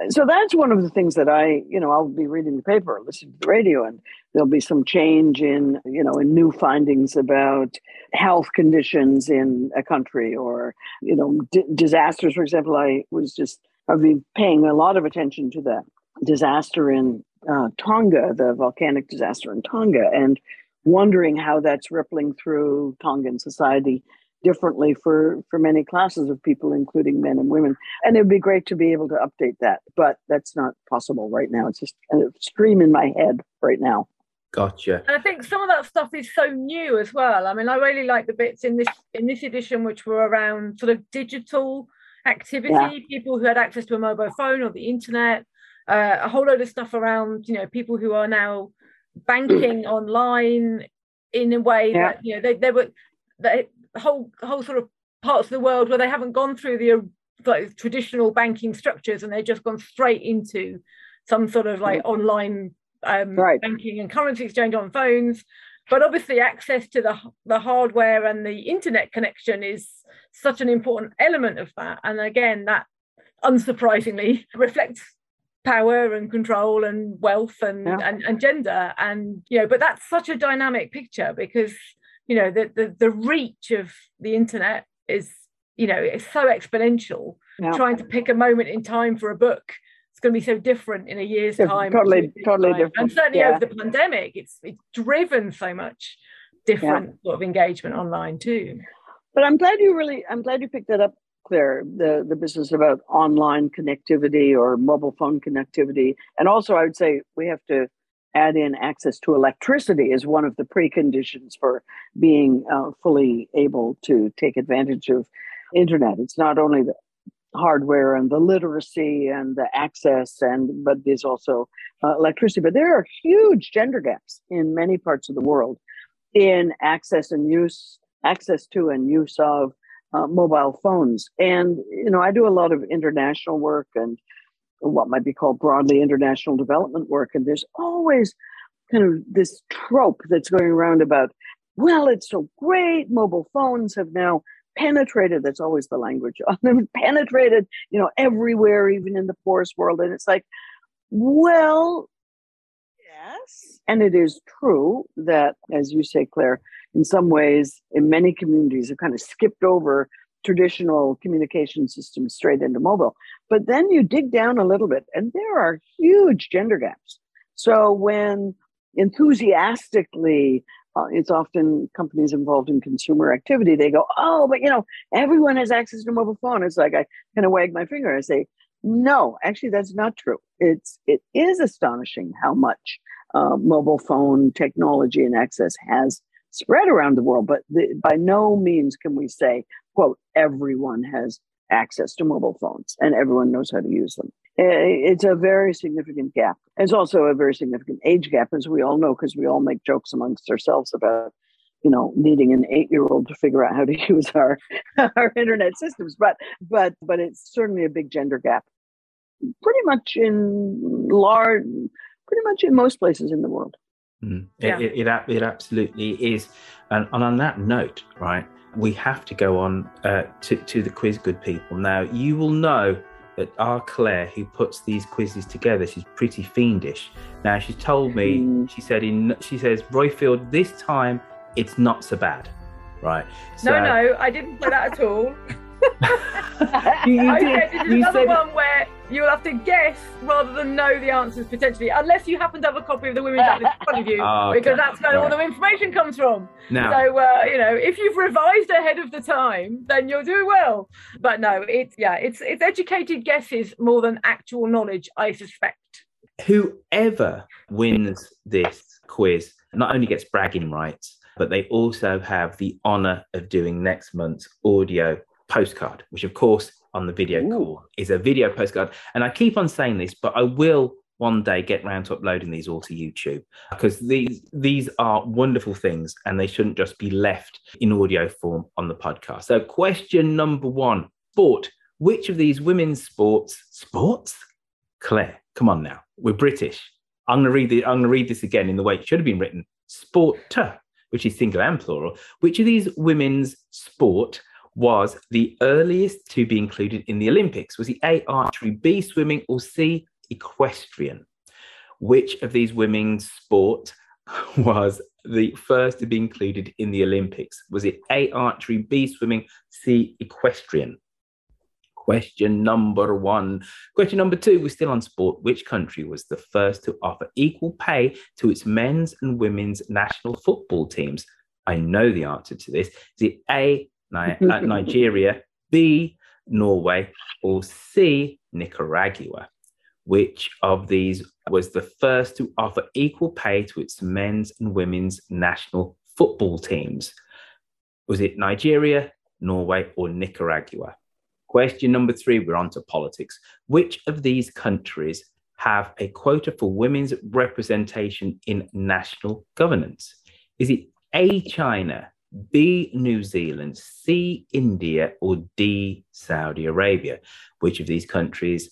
so that's one of the things that I, you know, I'll be reading the paper, listening to the radio, and there'll be some change in, you know, in new findings about health conditions in a country or, you know, d- disasters. For example, I was just I've been paying a lot of attention to the disaster in uh, Tonga, the volcanic disaster in Tonga, and wondering how that's rippling through Tongan society differently for for many classes of people including men and women. And it would be great to be able to update that but that's not possible right now. It's just a stream in my head right now. Gotcha. And i think some of that stuff is so new as well. I mean i really like the bits in this in this edition which were around sort of digital activity yeah. people who had access to a mobile phone or the internet uh, a whole load of stuff around you know people who are now banking <clears throat> online in a way yeah. that you know they, they were they, whole whole sort of parts of the world where they haven't gone through the like, traditional banking structures and they've just gone straight into some sort of like online um, right. banking and currency exchange on phones. But obviously, access to the the hardware and the internet connection is such an important element of that. And again, that unsurprisingly <laughs> reflects power and control and wealth and, yeah. and and gender and you know but that's such a dynamic picture because you know the, the the reach of the internet is you know it's so exponential yeah. trying to pick a moment in time for a book it's going to be so different in a year's time totally totally different and certainly yeah. over the pandemic it's it's driven so much different yeah. sort of engagement online too but i'm glad you really i'm glad you picked that up Claire, the, the business about online connectivity or mobile phone connectivity. And also, I would say we have to add in access to electricity as one of the preconditions for being uh, fully able to take advantage of internet. It's not only the hardware and the literacy and the access and but there's also uh, electricity but there are huge gender gaps in many parts of the world in access and use access to and use of uh, mobile phones and you know i do a lot of international work and what might be called broadly international development work. And there's always kind of this trope that's going around about, well, it's so great. Mobile phones have now penetrated, that's always the language on them, <laughs> penetrated, you know, everywhere, even in the poorest world. And it's like, well, yes. And it is true that, as you say, Claire, in some ways, in many communities, have kind of skipped over traditional communication systems straight into mobile. But then you dig down a little bit, and there are huge gender gaps. So when enthusiastically, uh, it's often companies involved in consumer activity, they go, Oh, but you know, everyone has access to mobile phone. It's like I kind of wag my finger and say, No, actually, that's not true. It's it is astonishing how much uh, mobile phone technology and access has spread around the world, but the, by no means can we say, quote, everyone has access to mobile phones and everyone knows how to use them. It's a very significant gap. It's also a very significant age gap, as we all know, because we all make jokes amongst ourselves about, you know, needing an eight-year-old to figure out how to <laughs> use our our internet systems. But but but it's certainly a big gender gap, pretty much in large, pretty much in most places in the world. Mm. Yeah. It, it, it, it, absolutely is. And, and, on that note, right, we have to go on uh, to, to the quiz, good people. Now, you will know that our Claire, who puts these quizzes together, she's pretty fiendish. Now, she told me, mm. she said, in she says, Roifield, this time it's not so bad, right? So, no, no, I didn't say that at all. you, you did. is you another said... one where you'll have to guess rather than know the answers potentially, unless you happen to have a copy of the Women's Atlas in front of you, oh, <laughs> okay. because that's where all the information comes from. Now, so uh, you know, if you've revised ahead of the time, then you'll do well. But no, it's yeah, it's it's educated guesses more than actual knowledge, I suspect. Whoever wins this quiz not only gets bragging rights, but they also have the honor of doing next month's audio postcard, which of course on the video Ooh. call is a video postcard. And I keep on saying this, but I will one day get round to uploading these all to YouTube because these these are wonderful things and they shouldn't just be left in audio form on the podcast. So question number one, sport. Which of these women's sports sports? Claire, come on now. We're British. I'm gonna read the I'm gonna read this again in the way it should have been written. Sport, which is singular and plural. Which of these women's sport was the earliest to be included in the Olympics? Was it A, archery, B, swimming, or C, equestrian? Which of these women's sport <laughs> was the first to be included in the Olympics? Was it A, archery, B, swimming, C, equestrian? Question number one. Question number two, we're still on sport. Which country was the first to offer equal pay to its men's and women's national football teams? I know the answer to this. Is it A, Uh, Nigeria, B, Norway, or C, Nicaragua? Which of these was the first to offer equal pay to its men's and women's national football teams? Was it Nigeria, Norway, or Nicaragua? Question number three, we're on to politics. Which of these countries have a quota for women's representation in national governance? Is it A, China, B, New Zealand, C, India, or D, Saudi Arabia? Which of these countries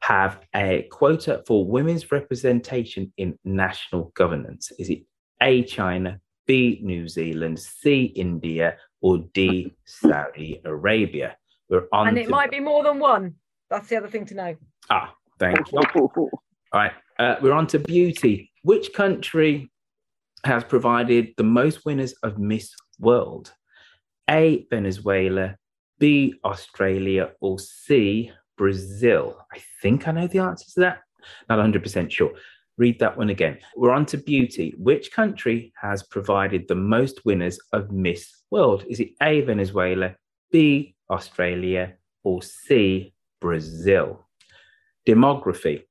have a quota for women's representation in national governance? Is it A, China, B, New Zealand, C, India, or D, Saudi Arabia? We're on and it to- might be more than one. That's the other thing to know. Ah, thank you. <laughs> All right, uh, we're on to beauty. Which country has provided the most winners of Miss World? A, Venezuela, B, Australia, or C, Brazil? I think I know the answer to that. Not 100% sure. Read that one again. We're on to beauty. Which country has provided the most winners of Miss World? Is it A, Venezuela, B, Australia, or C, Brazil? Demography.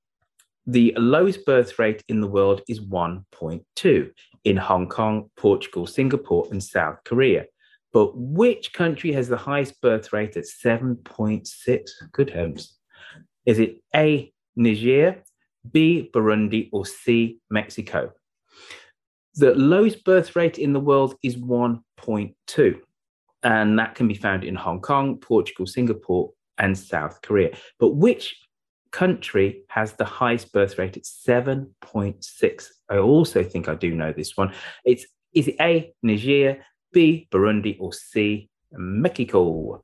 The lowest birth rate in the world is 1.2 in Hong Kong, Portugal, Singapore, and South Korea. But which country has the highest birth rate at 7.6? Good heavens. Is it A, Niger, B, Burundi, or C, Mexico? The lowest birth rate in the world is 1.2, and that can be found in Hong Kong, Portugal, Singapore, and South Korea. But which country has the highest birth rate at 7.6? I also think I do know this one. It's is it A, Niger, B, Burundi, or C, Mexico?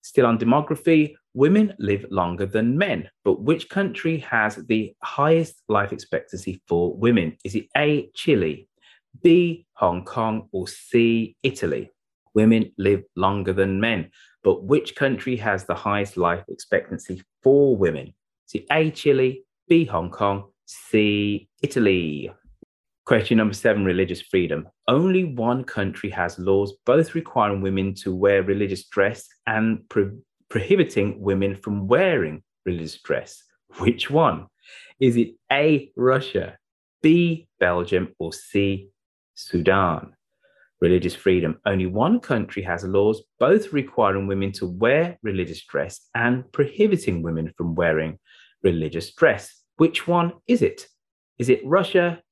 Still on demography, women live longer than men, but which country has the highest life expectancy for women? Is it A, Chile, B, Hong Kong, or C, Italy? Women live longer than men, but which country has the highest life expectancy for women? It A, Chile, B, Hong Kong, C, Italy? Question number seven religious freedom. Only one country has laws both requiring women to wear religious dress and pro- prohibiting women from wearing religious dress. Which one? Is it A, Russia, B, Belgium, or C, Sudan? Religious freedom. Only one country has laws both requiring women to wear religious dress and prohibiting women from wearing religious dress. Which one is it? Is it Russia,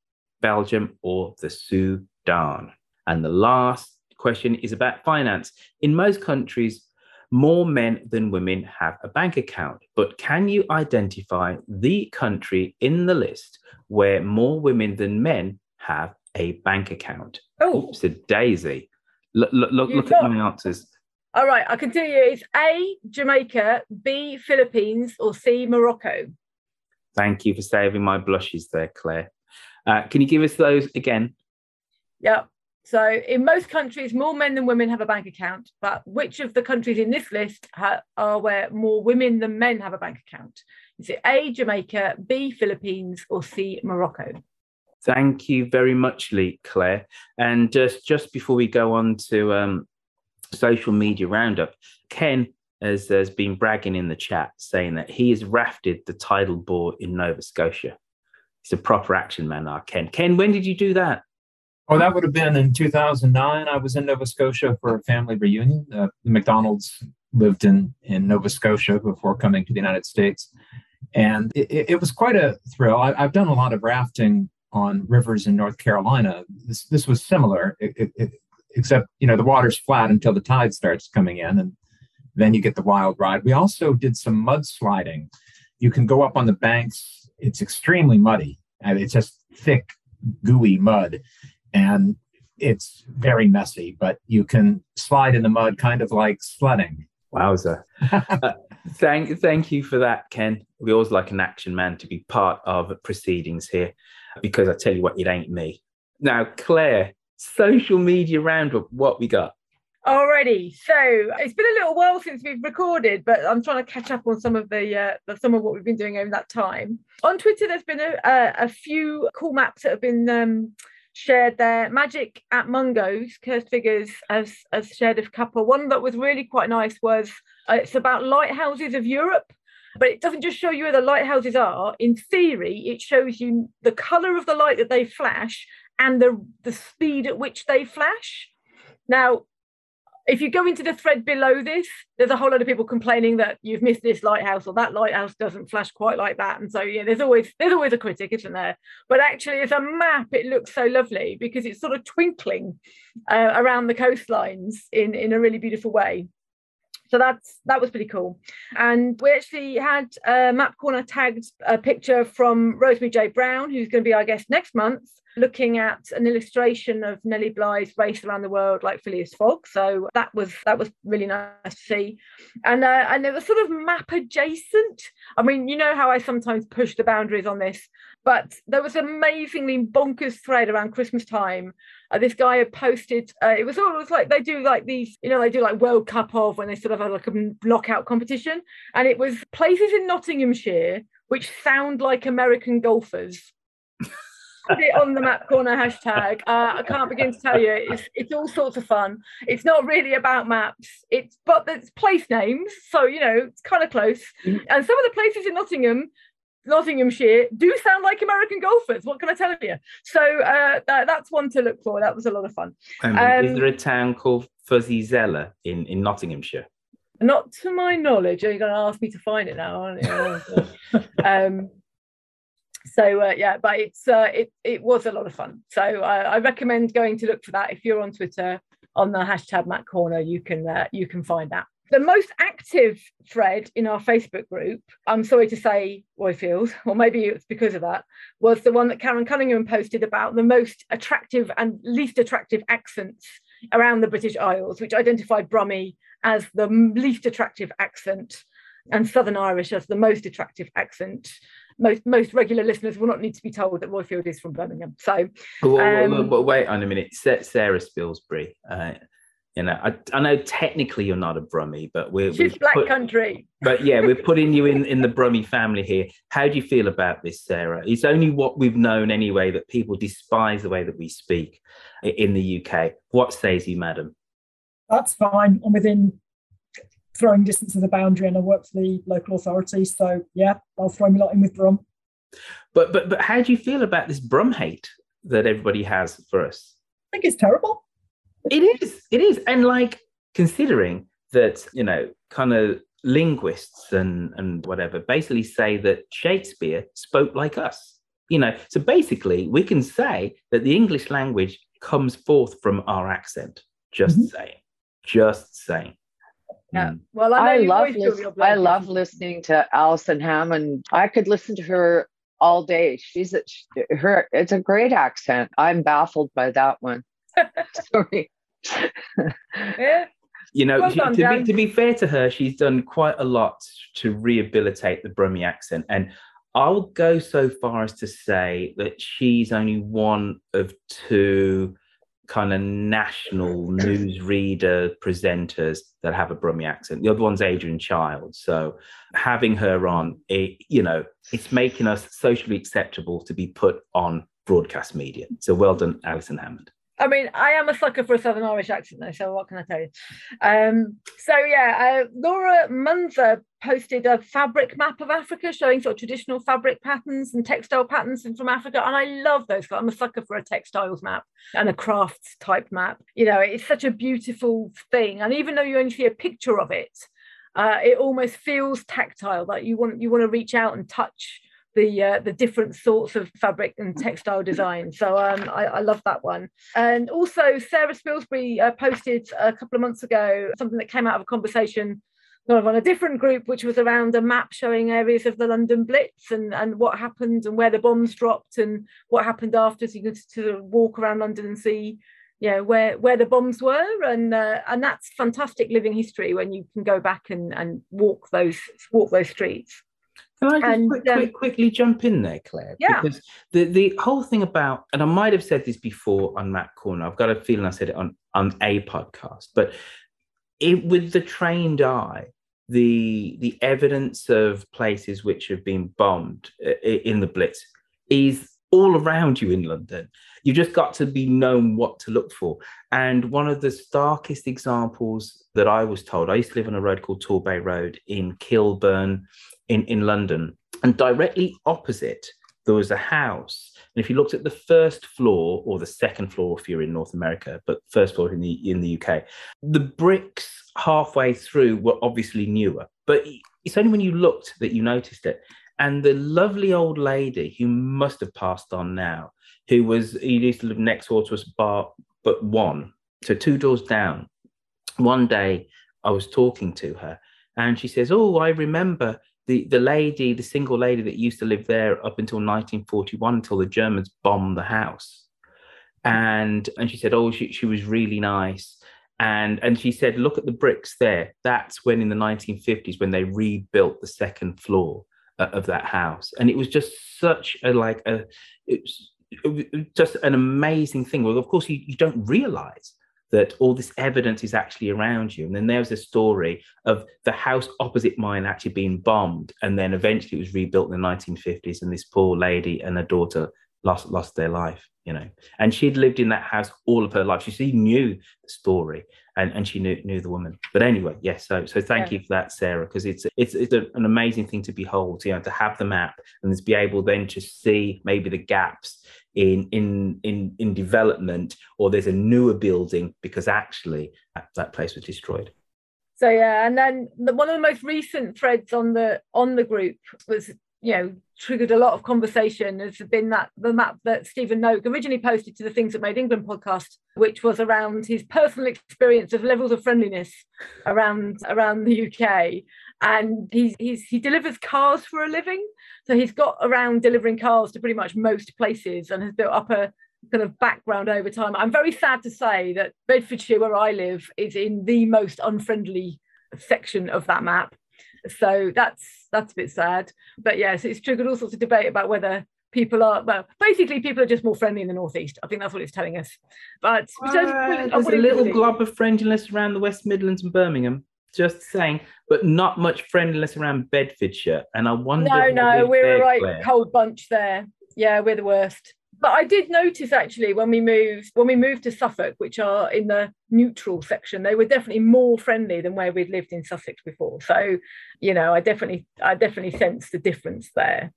Belgium, or the Sudan? And the last question is about finance. In most countries, more men than women have a bank account, but can you identify the country in the list where more women than men have a bank account? Oh, Oops, a daisy. Look, look, look, look at got- my answers. All right, I can tell you it's A, Jamaica, B, Philippines, or C, Morocco. Thank you for saving my blushes there, Claire. Uh, can you give us those again? Yep. So in most countries, more men than women have a bank account, but which of the countries in this list ha- are where more women than men have a bank account? Is it A, Jamaica, B, Philippines, or C, Morocco? Thank you very much, Lee, Claire. And just just before we go on to um, social media roundup, Ken has, has been bragging in the chat saying that he has rafted the tidal bore in Nova Scotia. He's a proper action man, our Ken. Ken, when did you do that? Oh, that would have been in 2009. I was in Nova Scotia for a family reunion. Uh, the McDonald's lived in, in Nova Scotia before coming to the United States. And it, it- was quite a thrill. I, I've done a lot of rafting on rivers in North Carolina. This, this was similar, it, it, except, you know, the water's flat until the tide starts coming in. And then you get the wild ride. We also did some mudsliding. You can go up on the banks. It's extremely muddy it's just thick, gooey mud. And it's very messy, but you can slide in the mud kind of like sledding. Wowza. <laughs> uh, thank, thank you for that, Ken. We always like an action man to be part of proceedings here because I tell you what, it ain't me. Now, Claire, social media roundup, what we got? Alrighty, so it's been a little while since we've recorded, but I'm trying to catch up on some of the uh, some of what we've been doing over that time. On Twitter, there's been a, a, a few cool maps that have been um, shared their Magic at Mungo's, Cursed Figures has, has shared a couple. One that was really quite nice was uh, it's about lighthouses of Europe, but it doesn't just show you where the lighthouses are. In theory, it shows you the color of the light that they flash and the the speed at which they flash. Now, if you go into the thread below this, there's a whole lot of people complaining that you've missed this lighthouse or that lighthouse doesn't flash quite like that. And so yeah, there's always there's always a critic, isn't there? But actually, as a map, it looks so lovely because it's sort of twinkling uh, around the coastlines in in a really beautiful way. So that's that was pretty cool. And we actually had uh, Map Corner tagged a picture from Rosemary J. Brown, who's going to be our guest next month, looking at an illustration of Nellie Bly's race around the world like Phileas Fogg. So that was that was really nice to see. And uh, and it was sort of map adjacent. I mean, you know how I sometimes push the boundaries on this, but there was an amazingly bonkers thread around Christmas time. Uh, this guy had posted. Uh, it was always like they do like these, you know, they do like World Cup of when they sort of have like a knockout competition, and it was places in Nottinghamshire which sound like American golfers put it on the map corner hashtag. Uh, I can't begin to tell you. It's it's all sorts of fun. It's not really about maps. It's but it's place names, so you know it's kind of close. Mm. And some of the places in Nottingham, Nottinghamshire, do sound like American golfers. What can I tell you? So uh, that, that's one to look for. That was a lot of fun. Um, um, is there a town called Fuzzy Zoeller in in Nottinghamshire? Not to my knowledge. Are You're going to ask me to find it now, aren't you? <laughs> um, so uh, yeah but it's uh, it, it was a lot of fun. So uh, i recommend going to look for that. If you're on twitter on the hashtag map corner you can uh, you can find that. The most active thread in our facebook group i'm sorry to say roifield or maybe it's because of that was the one that karen cunningham posted about the most attractive and least attractive accents around the british isles which identified brummie as the least attractive accent and southern irish as the most attractive accent most most regular listeners will not need to be told that Roifield is from Birmingham. So, um, but wait on a minute, Sarah Spilsbury. Uh, you know, I, I, know technically you're not a Brummie, but we're she's Black put, Country. But yeah, we're putting you in in the Brummie family here. How do you feel about this, Sarah? It's only what we've known anyway that people despise the way that we speak in the UK. What says you, madam? That's fine. I'm within throwing distance of a boundary and I work for the local authority. So yeah, I'll throw my lot in with Brum. But but but how do you feel about this Brum hate that everybody has for us? I think it's terrible. It is. It is. And like considering that, you know, kind of linguists and and whatever basically say that Shakespeare spoke like us. You know, so basically we can say that the English language comes forth from our accent. Just mm-hmm. saying. Just saying. Yeah. Mm. Well, I, I love lis- I love listening to Alison Hammond. I could listen to her all day. She's a, her. It's a great accent. I'm baffled by that one. <laughs> Sorry. yeah. You know, well done, to, be, to be fair to her, she's done quite a lot to rehabilitate the Brummie accent. And I'll go so far as to say that she's only one of two kind of national newsreader presenters that have a Brummie accent. The other one's Adrian Chiles. So having her on, it, you know, it's making us socially acceptable to be put on broadcast media. So well done, Alison Hammond. I mean, I am a sucker for a Southern Irish accent, though. So what can I tell you? Um, so yeah, uh, Laura Munzer posted a fabric map of Africa showing sort of traditional fabric patterns and textile patterns from Africa, and I love those. I'm a sucker for a textiles map and a crafts type map. You know, it's such a beautiful thing, and even though you only see a picture of it, uh, it almost feels tactile. Like you want you want to reach out and touch the uh, the different sorts of fabric and textile design. So um, I, I, love that one. And also Sarah Spilsbury uh, posted a couple of months ago something that came out of a conversation kind of on a different group, which was around a map showing areas of the London Blitz and, and what happened and where the bombs dropped and what happened after. So you could to walk around London and see know where where the bombs were and uh, and that's fantastic living history when you can go back and and walk those walk those streets Can I just And, quick, um, quick, quickly jump in there, Claire? Yeah. Because the, the whole thing about, and I might have said this before on Map Corner, I've got a feeling I said it on, on a podcast, but it, with the trained eye, the the evidence of places which have been bombed uh, in the Blitz is all around you in London. You've just got to be known what to look for. And one of the starkest examples that I was told, I used to live on a road called Torbay Road in Kilburn in, in London. And directly opposite, there was a house. And if you looked at the first floor or the second floor if you're in North America, but first floor in the in the UK, the bricks halfway through were obviously newer. But it's only when you looked that you noticed it. And the lovely old lady who must have passed on now, who was used to live next door to us, bar but one, so two doors down. One day I was talking to her, and she says, "Oh, I remember the the lady, the single lady that used to live there up until 1941, until the Germans bombed the house." And and she said, "Oh, she she was really nice." And and she said, "Look at the bricks there. That's when in the 1950s when they rebuilt the second floor uh, of that house, and it was just such a like a it was, it was just an amazing thing. Well, of course, you, you don't realize." That all this evidence is actually around you. And then there's a story of the house opposite mine actually being bombed. And then eventually it was rebuilt in the 1950s. And this poor lady and her daughter lost lost their life, you know. And she'd lived in that house all of her life. She, she knew the story and, and she knew knew the woman. But anyway, yes, so so thank Yeah. you for that, Sarah, because it's it's it's a, an amazing thing to behold, you know, to have the map and to be able then to see maybe the gaps in in in in development or there's a newer building because actually that, that place was destroyed So yeah, and then the, one of the most recent threads on the on the group was you know triggered a lot of conversation. Has been that the map that Stephen Noak originally posted to the Things That Made England podcast, which was around his personal experience of levels of friendliness around around the UK. And he's he's he delivers cars for a living, so he's got around delivering cars to pretty much most places and has built up a kind of background over time. I'm very sad to say that Bedfordshire, where I live, is in the most unfriendly section of that map. So that's that's a bit sad. But yes, it's triggered all sorts of debate about whether people are well, basically people are just more friendly in the northeast. I think that's what it's telling us. But so- Uh, there's a little glob of friendliness around the West Midlands and Birmingham. Just saying, but not much friendliness around Bedfordshire. And I wonder. No, no, we're a right Claire. cold bunch there. Yeah, we're the worst. But I did notice actually when we moved when we moved to Suffolk, which are in the neutral section, they were definitely more friendly than where we'd lived in Sussex before. So, you know, I definitely I definitely sense the difference there.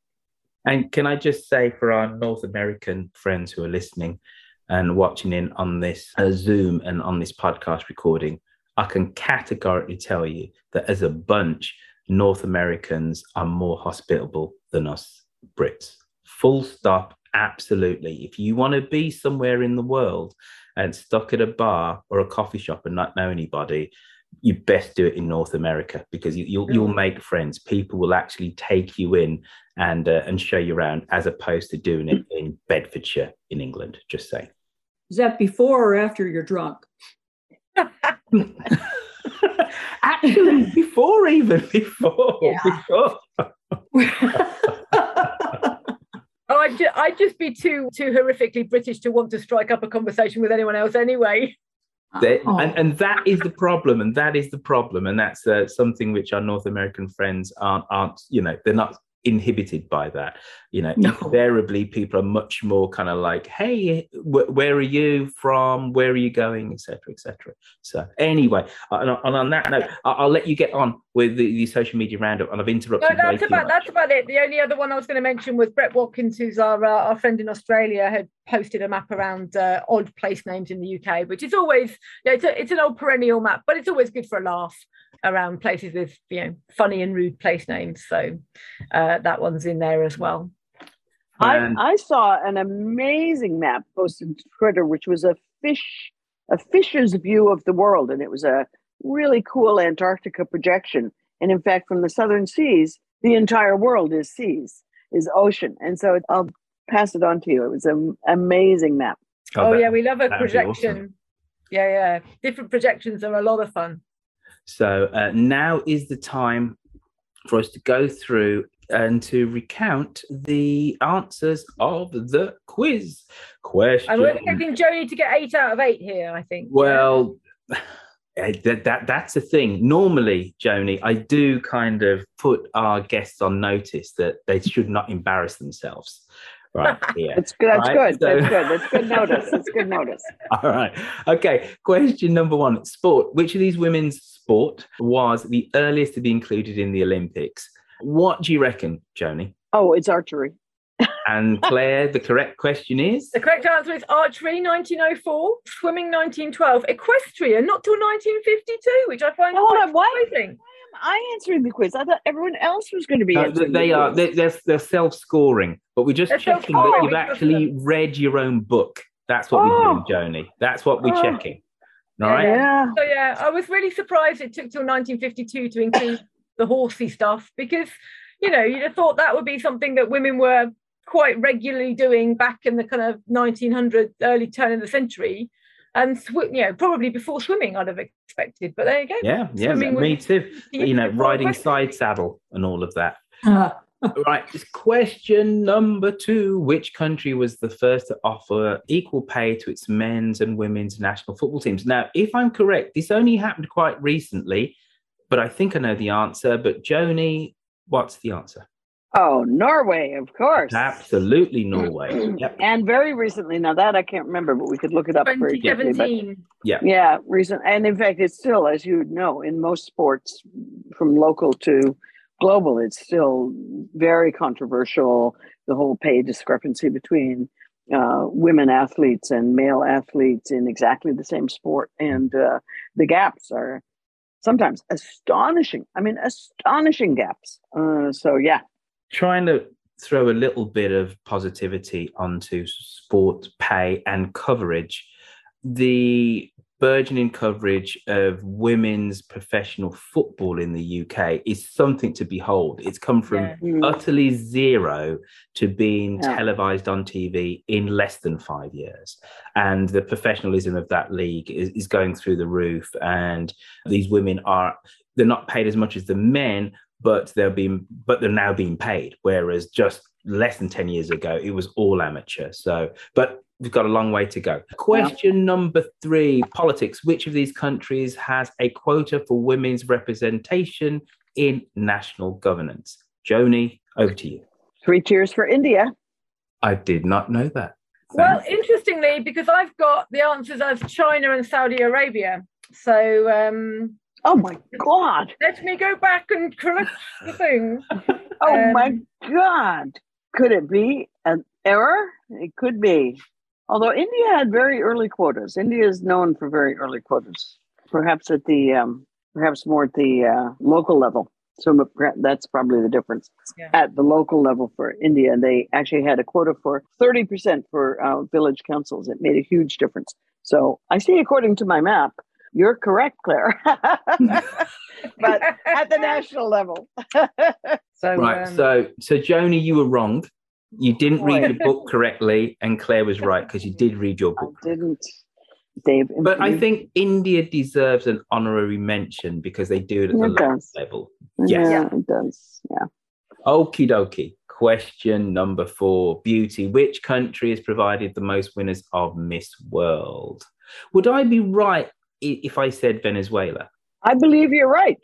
And can I just say for our North American friends who are listening and watching in on this uh, Zoom and on this podcast recording, I can categorically tell you that as a bunch, North Americans are more hospitable than us Brits. Full stop. Absolutely. If you want to be somewhere in the world and stuck at a bar or a coffee shop and not know anybody, you best do it in North America because you, you'll you'll make friends. People will actually take you in and uh, and show you around, as opposed to doing it in Bedfordshire in England. Just say. Is that before or after you're drunk? <laughs> Actually, before even before before. <laughs> Oh, I'd, ju- I'd just be too too horrifically British to want to strike up a conversation with anyone else anyway. That- and, and that is the problem, and that is the problem, and that's uh, something which our North American friends aren't aren't you know they're not inhibited by that. You know, No. invariably people are much more kind of like, hey, wh- where are you from? Where are you going, etc., etc. So anyway, and, on- on that note, I'll let you get on with the, the social media roundup, and I've interrupted. way that's about much. that's about it. The only other one I was going to mention was Brett Watkins, who's our uh, our friend in Australia, had posted a map around uh, odd place names in the UK, which is always yeah, it's a, it's an old perennial map, but it's always good for a laugh around places with you know funny and rude place names. So uh, that one's in there as well. I, I saw an amazing map posted to Twitter, which was a fish, a fisher's view of the world, and it was a really cool Antarctica projection. And in fact, from the southern seas, the entire world is seas, is ocean. And so I'll pass it on to you. It was an amazing map. Oh, that- yeah, we love a that'd awesome. projection. Yeah, yeah. Different projections are a lot of fun. So uh, now is the time for us to go through and to recount the answers of the quiz question. I'm expecting Joni to get eight out of eight here, I think. Well, <sighs> eh, that, that that's the thing. Normally, Joni, I do kind of put our guests on notice that they should not embarrass themselves. Right. <laughs> Yeah. That's good. That's Right, good. so- That's good. That's good notice. That's good notice. <laughs> All right. Okay. Question number one sport. Which of these women's sport was the earliest to be included in the Olympics? What do you reckon, Joni? Oh, it's archery. And <laughs> Claire, the correct question is The correct answer is archery 1904, swimming 1912, equestrian not till 1952, which I find oh, Hold quite on, why- surprising. I answering the quiz. I thought everyone else was going to be Uh, answering. they the are quiz. they, they're, they're self-scoring, but we're just They're checking that you've actually read your own book. That's what we're doing, Joni. That's what we're Oh. checking. All right. Yeah. So yeah, I was really surprised it took till 1952 to include the horsey stuff because you know you'd have thought that would be something that women were quite regularly doing back in the kind of 1900 early turn of the century, and sw- you know probably before swimming I'd have expected. But there you go. Yeah, yeah, Swimming me was- too. <laughs> you You know, riding question. side saddle and all of that. Uh, <laughs> right. Question number two Which country was the first to offer equal pay to its men's and women's national football teams? Now, if I'm correct, this only happened quite recently, but I think I know the answer. But Joni, what's the answer? Oh, Norway, of course. Absolutely Norway. <clears throat> Yep. And very recently, now that I can't remember, but we could look it up very quickly. but- 2017. Yeah. Yeah, recent, and in fact, it's still, as you know, in most sports, from local to global, it's still very controversial. The whole pay discrepancy between uh, women athletes and male athletes in exactly the same sport, and uh, the gaps are sometimes astonishing. I mean, astonishing gaps. Uh, so yeah, trying to throw a little bit of positivity onto sport pay and coverage. The burgeoning coverage of women's professional football in the UK is something to behold. It's come from Yeah. Mm. utterly zero to being Yeah. televised on TV in less than five years. And the professionalism of that league is, is going through the roof. And these women are, they're not paid as much as the men, but they're being but they're now being paid whereas just less than 10 years ago it was all amateur. So but we've got a long way to go. Question number three politics. Which of these countries has a quota for women's representation in national governance? Joni over to you. Three cheers for India. i did not know that. Well, interestingly, because I've got the answers as China and Saudi Arabia. So um Oh my God. let me go back and correct the thing. <laughs> Oh Um, my God. Could it be an error? It could be. Although India had very early quotas. India is known for very early quotas, perhaps at the, um, perhaps more at the uh, local level. So that's probably the difference. Yeah. At the local level for India, they actually had a quota for 30% for uh, village councils. It made a huge difference. So I see, according to my map, you're correct, Claire. <laughs> but at the national level. <laughs> So right um, so so joni you were wrong you didn't read your book correctly and claire was right because you did read your book didn't Dave. But I think India deserves an honorary mention because they do it at the It local does. level. Yeah, Yes. it does. Yeah. Okie dokie. Question number four Beauty. Which country has provided the most winners of Miss World? Would I be right i- if I said Venezuela? I believe you're right.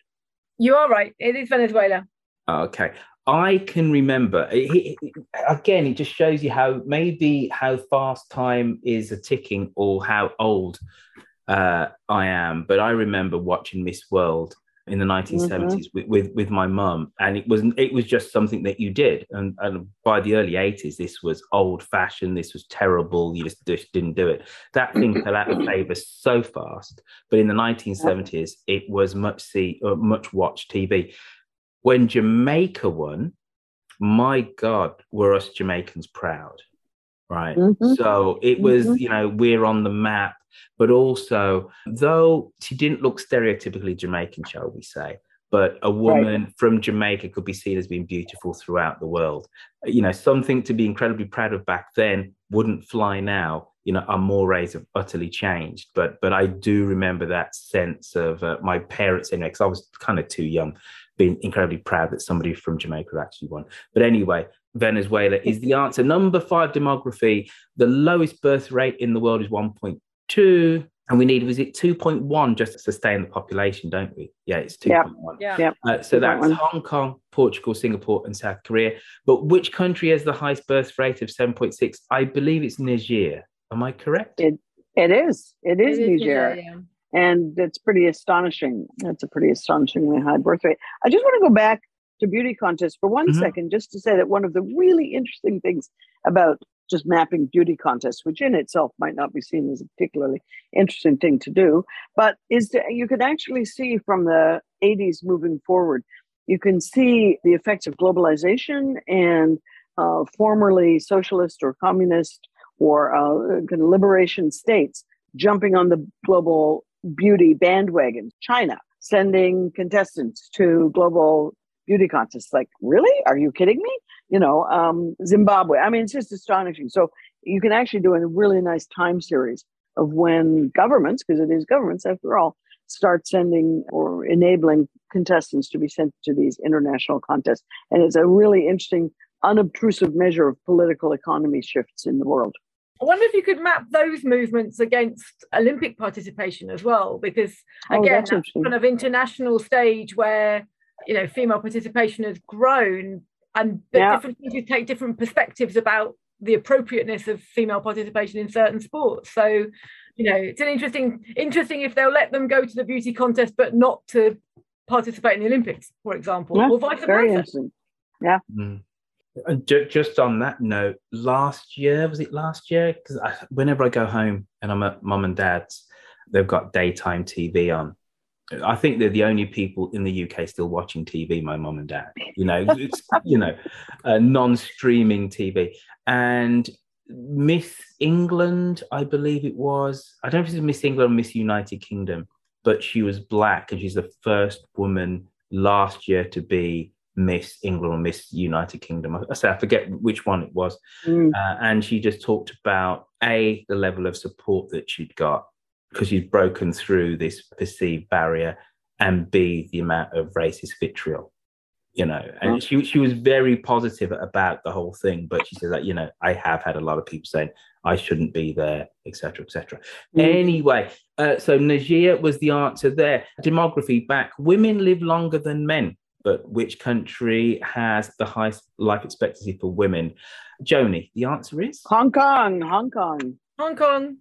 You are right. It is Venezuela. Okay. I can remember it- it- again, it just shows you how maybe how fast time is a ticking or how old uh, I am. But I remember watching Miss World in the 1970s with, with with my mum, and it was it was just something that you did. And, and by the early 80s, this was old fashioned. This was terrible. You just, just didn't do it. That thing <clears throat> fell out of favor so fast. But in the 1970s, it was much see uh, much watched TV when Jamaica won, my God, were us Jamaicans proud, right? Mhm. So it was, Mhm. you know, we're on the map, but also, though she didn't look stereotypically Jamaican, shall we say, but a woman from Jamaica could be seen as being beautiful throughout the world. You know, something to be incredibly proud of back then wouldn't fly now. You know our mores have utterly changed but but i do remember that sense of uh, my parents in because i was kind of too young being incredibly proud that somebody from jamaica actually won. But anyway venezuela is the <laughs> answer. Number five demography the lowest birth rate in the world is 1.2 and we need was it 2.1 just to sustain the population don't we? Yeah it's 2.1 yeah, yeah. Uh, so that's hong kong portugal singapore and south korea. But which country has the highest birth rate of 7.6 i believe it's niger. Am i correct? It it is. It is It is niger. Niger, yeah. and it's pretty astonishing. That's a pretty astonishingly high birth rate. I just want to go back to beauty contests for one Mhm. second, just to say that one of the really interesting things about just mapping beauty contests, which in itself might not be seen as a particularly interesting thing to do, but is that you can actually see from the 80s moving forward, you can see the effects of globalization and uh, formerly socialist or communist or uh, liberation states jumping on the global beauty bandwagon. China sending contestants to global beauty contests. Like, really? Are you kidding me? You know, um, Zimbabwe. I mean, it's just astonishing. So you can actually do a really nice time series of when governments, because it is governments after all, start sending or enabling contestants to be sent to these international contests. And it's a really interesting, unobtrusive measure of political economy shifts in the world. I wonder if you could map those movements against Olympic participation as well, because Oh, again, that's that's kind of international stage where you know female participation has grown, and but Yeah. different countries take different perspectives about the appropriateness of female participation in certain sports. So, you know, it's an interesting, interesting if they'll let them go to the beauty contest, but not to participate in the Olympics, for example, Yeah, or vice very versa. interesting. Yeah. Mm. And ju- just on that note, last year was it last year? Because whenever I go home and I'm at mum and dad's, they've got daytime TV on. I think they're the only people in the UK still watching TV. My mum and dad, you know, <laughs> it's you know, uh, non-streaming TV. And Miss England, I believe it was. I don't know if it's Miss England or Miss United Kingdom, but she was black and she's the first woman last year to be Miss England or Miss United Kingdom. I, I say I forget which one it was. Mm. Uh, and she just talked about a the level of support that she'd got because she'd broken through this perceived barrier, and b the amount of racist vitriol. You know, and she she was very positive about the whole thing, but she said that you know I have had a lot of people saying I shouldn't be there, etc., etc. Anyway, uh, so Niger was the answer there. Demography back: women live longer than men, but which country has the highest life expectancy for women? Joni, the answer is Hong Kong, Hong Kong. Hong Kong.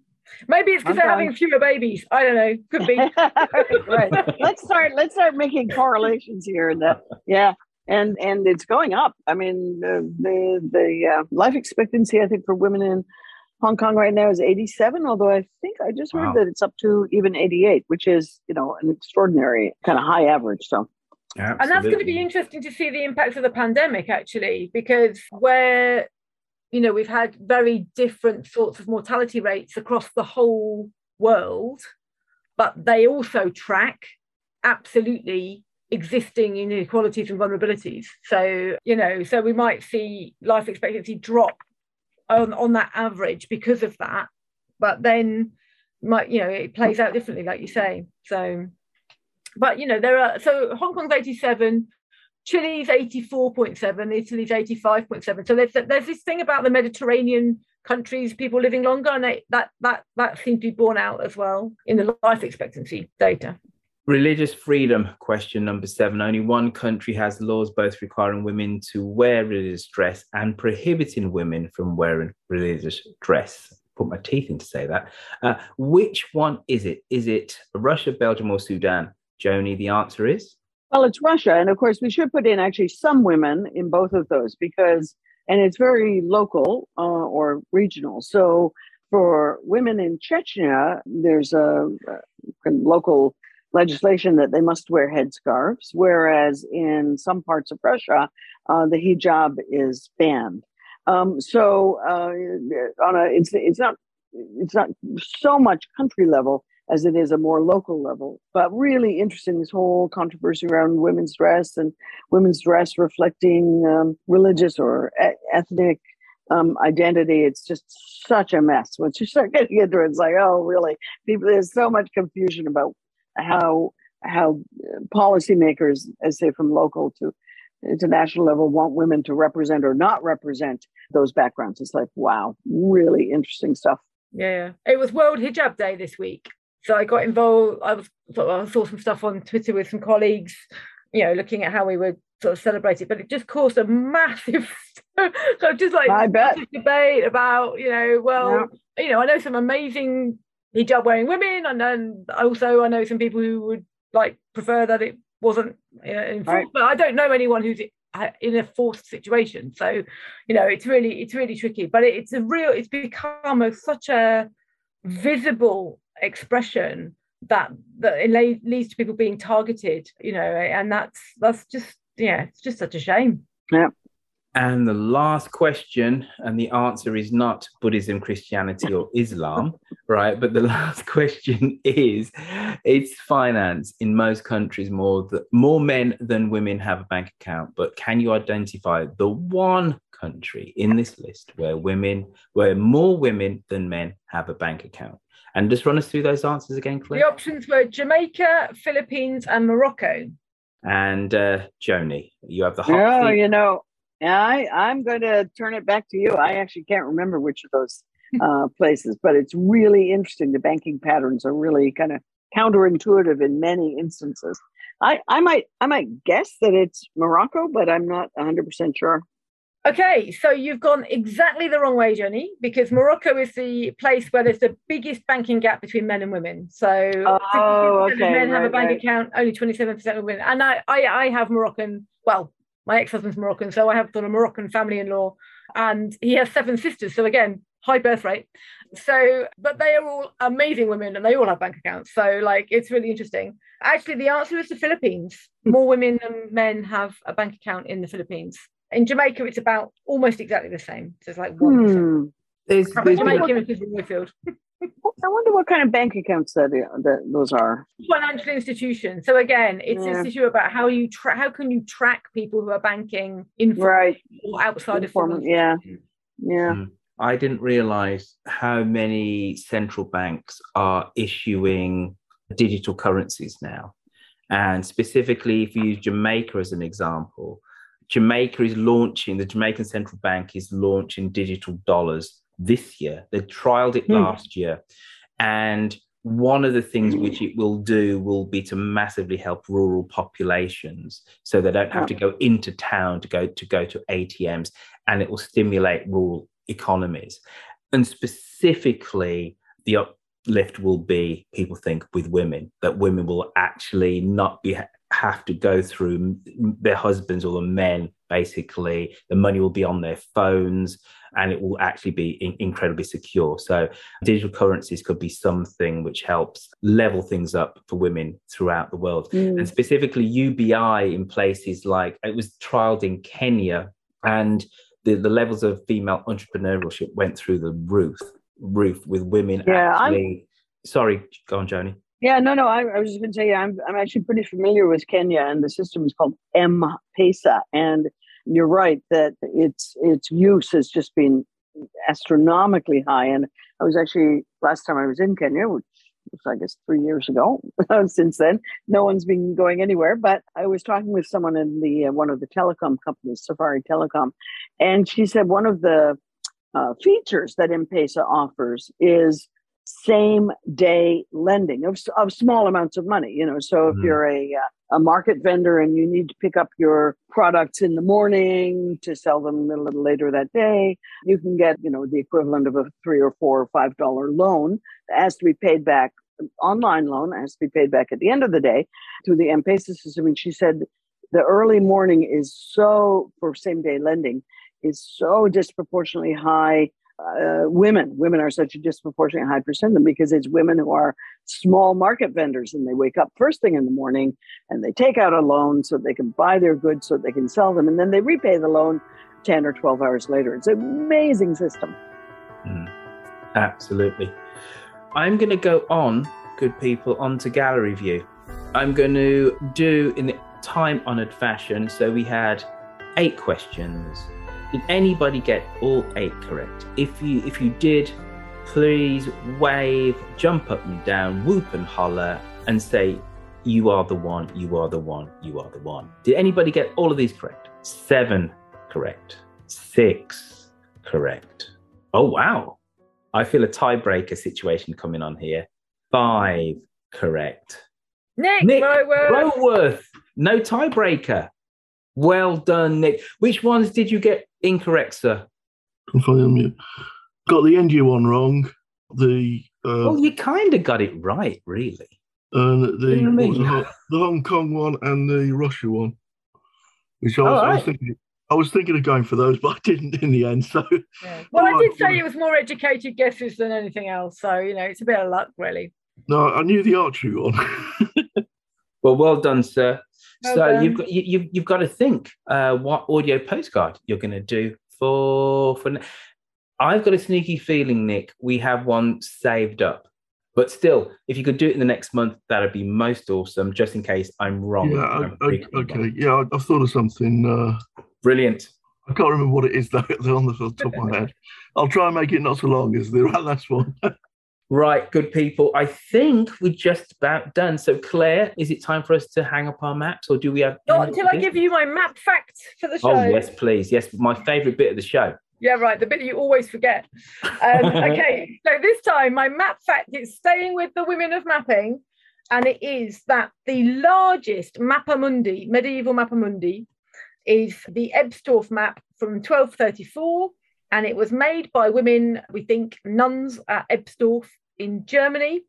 Maybe it's because they're having fewer babies. I don't know. Could be. <laughs> right. Let's start. Let's start making correlations here. And that, yeah, and and it's going up. I mean, the the, the uh, life expectancy I think for women in Hong Kong right now is 87. Although I think I just heard Wow. that it's up to even 88, which is you know an extraordinary kind of high average. So And that's going to be interesting to see the impacts of the pandemic, actually, because where, you know, we've had very different sorts of mortality rates across the whole world, but they also track absolutely existing inequalities and vulnerabilities. So, you know, so we might see life expectancy drop on, on that average because of that, but then might, you know, it plays out differently, like you say. So, but you know there are so hong kong's 87 chile's 84.7 italy's 85.7 so there's there's this thing about the mediterranean countries people living longer and they, that that that seems to be borne out as well in the life expectancy data Religious freedom, question number seven. Only one country has laws both requiring women to wear religious dress and prohibiting women from wearing religious dress. Put my teeth in to say that. Uh, which one is it? Is it Russia, Belgium, or Sudan? Joni, the answer is Well, it's Russia. And of course, we should put in actually some women in both of those because, and it's very local uh, or regional. So for women in Chechnya, there's a, a local legislation that they must wear headscarves, whereas in some parts of Russia, uh, the hijab is banned. Um, so uh, on a, it's it's not it's not so much country level as it is a more local level. But really interesting, this whole controversy around women's dress and women's dress reflecting um, religious or e- ethnic um, identity. It's just such a mess. <laughs> Once you start getting into it, it's like, oh, really? People, there's so much confusion about how how policymakers, as say from local to international level, want women to represent or not represent those backgrounds. It's like, wow, really interesting stuff. Yeah, it was World Hijab Day this week, so I got involved. I was I saw some stuff on Twitter with some colleagues, you know, looking at how we would sort of celebrate it, but it just caused a massive, <laughs> so just like I bet. debate about, you know, well, you know, I know some amazing hijab wearing women, and then also I know some people who would like prefer that it wasn't uh, enforced, Right. but I don't know anyone who's in a forced situation. So, you know, it's really it's really tricky. But it, it's a real it's become a, such a visible expression that that it leads to people being targeted. You know, and that's that's just yeah, it's just such a shame. Yeah. And the last question, and the answer is not Buddhism, Christianity, or Islam, <laughs> right? But the last <laughs> question is it's finance. In most countries, more, th- more men than women have a bank account. But can you identify the one country in this list where women, where more women than men have a bank account? And just run us through those answers again, Claire. The options were Jamaica, Philippines, and Morocco. And uh, Joni, you have the hot No, seat. you know, I I'm going to turn it back to you. I actually can't remember which of those <laughs> uh, places, but it's really interesting. The banking patterns are really kind of counterintuitive in many instances. I I might I might guess that it's Morocco, but I'm not 100 percent sure. Okay, so you've gone exactly the wrong way, Joni, because Morocco is the place where there's the biggest banking gap between men and women. So Oh, okay, men have a bank right. account, only 27% of women. And I, I, I have Moroccan, well, my ex-husband's Moroccan, so I have got a Moroccan family-in-law, and he has seven sisters. So again, high birth rate. So, but they are all amazing women, and they all have bank accounts. So, like, it's really interesting. Actually, the answer is the Philippines. <laughs> More women than men have a bank account in the Philippines. In Jamaica, it's about almost exactly the same. So it's like one percent. Hmm. There's, there's Jamaica been- is in Royfield. I wonder what kind of bank accounts that, that those are. Financial institutions. So again, it's Yeah. this issue about how you tra- how can you track people who are banking in Right. or outside of Informal- formal yeah, yeah. Mm. I didn't realize how many central banks are issuing digital currencies now. And specifically, if you use Jamaica as an example, Jamaica is launching, the Jamaican Central Bank is launching digital dollars this year. They trialed it Hmm. last year. And one of the things which it will do will be to massively help rural populations so they don't have to go into town to go to go to ATMs and it will stimulate rural economies. And specifically the uplift will be people think with women that women will actually not be have to go through their husbands or the men basically. The money will be on their phones and it will actually be in- incredibly secure. So digital currencies could be something which helps level things up for women throughout the world. Mm. and specifically ubi in places like it was trialed in kenya and the, the levels of female entrepreneurship went through the roof roof with women Yeah, I'm- sorry go on joni Yeah, no, no. I, I was just going to you, I'm I'm actually pretty familiar with Kenya, and the system is called M-Pesa. And you're right that its its use has just been astronomically high. And I was actually last time I was in Kenya, which was I guess three years ago. <laughs> Since then, no one's been going anywhere. But I was talking with someone in the uh, one of the telecom companies, Safari Telecom, and she said one of the uh, features that M-Pesa offers is same day lending of, of small amounts of money you know so if Mhm. you're a uh, a market vendor and you need to pick up your products in the morning to sell them a little later that day you can get you know the equivalent of a three or four or five dollar loan that has to be paid back online loan has to be paid back at the end of the day through the M-Pesa system and she said the early morning is so for same day lending is so disproportionately high uh, women. Women are such a disproportionately high percent of them because it's women who are small market vendors and they wake up first thing in the morning and they take out a loan so they can buy their goods so they can sell them and then they repay the loan 10 or 12 hours later. It's an amazing system. Absolutely. I'm going to go on, good people, onto gallery view. I'm going to do in the time honored fashion. So we had eight questions. Did anybody get all eight correct? If you if you did, please wave, jump up and down, whoop and holler, and say, "You are the one. You are the one. You are the one." Did anybody get all of these correct? Seven correct. Six correct. Oh wow! I feel a tiebreaker situation coming on here. Five correct. Nick, Nick Roworth. Roworth, no tiebreaker. Well done, Nick. Which ones did you get incorrect, sir? I'm finally on mute. Got the India one wrong. The uh, Well, you kind of got it right, really. and the, You know what I what the. Hong- the Hong Kong one and the Russia one. Which I was, All I was thinking I was thinking of going for those, <laughs> but I didn't in the end. So Well, I Oh, did say it was more educated guesses than anything else. So, you know, it's a bit of luck, really. no, I knew the archery one. <laughs> Well, well done, sir. So you've got you, you've you've got to think uh, what audio postcard you're going to do for for. I've got a sneaky feeling, Nick. We have one saved up, but still, if you could do it in the next month, that'd be most awesome. Just in case I'm wrong. yeah, I'm I, I, freaking wrong. okay, yeah, I, I've thought of something. Uh, Brilliant. I can't remember what it is though. <laughs> They're on the top of my head. I'll try and make it not so long as the <laughs> last one. <laughs> Right, good people. I think we're just about done. So, Claire, is it time for us to hang up our maps, or do we have? Not until I give you my map fact for the show. Oh yes, please. Yes, my favourite bit of the show. Yeah, right. The bit you always forget. Um, <laughs> okay, so this time my map fact is staying with the women of mapping, and it is that the largest Mappa Mundi, medieval Mappa Mundi, is the Ebstorf map from 1234, and it was made by women, we think nuns at Ebstorf in Germany,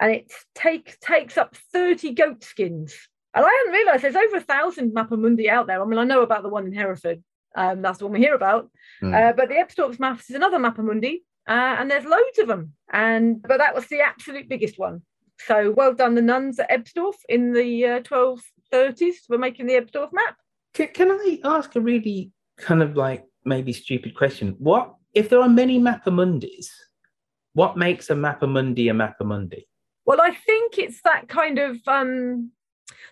and it take, takes up 30 goat skins. And I hadn't realised there's over a thousand Mappa Mundi out there. I mean, I know about the one in Hereford. Um, that's the one we hear about. Hmm. Uh, but the Ebstorf's maps is another Mappa Mundi, uh, and there's loads of them. And but that was the absolute biggest one. So well done, the nuns at Ebstorf in the uh, 1230s for making the Ebstorf map. Can, can I ask a really kind of like maybe stupid question? What if there are many Mappamundis? What makes a Mappamundi a Mappamundi? Well, I think it's that kind of um,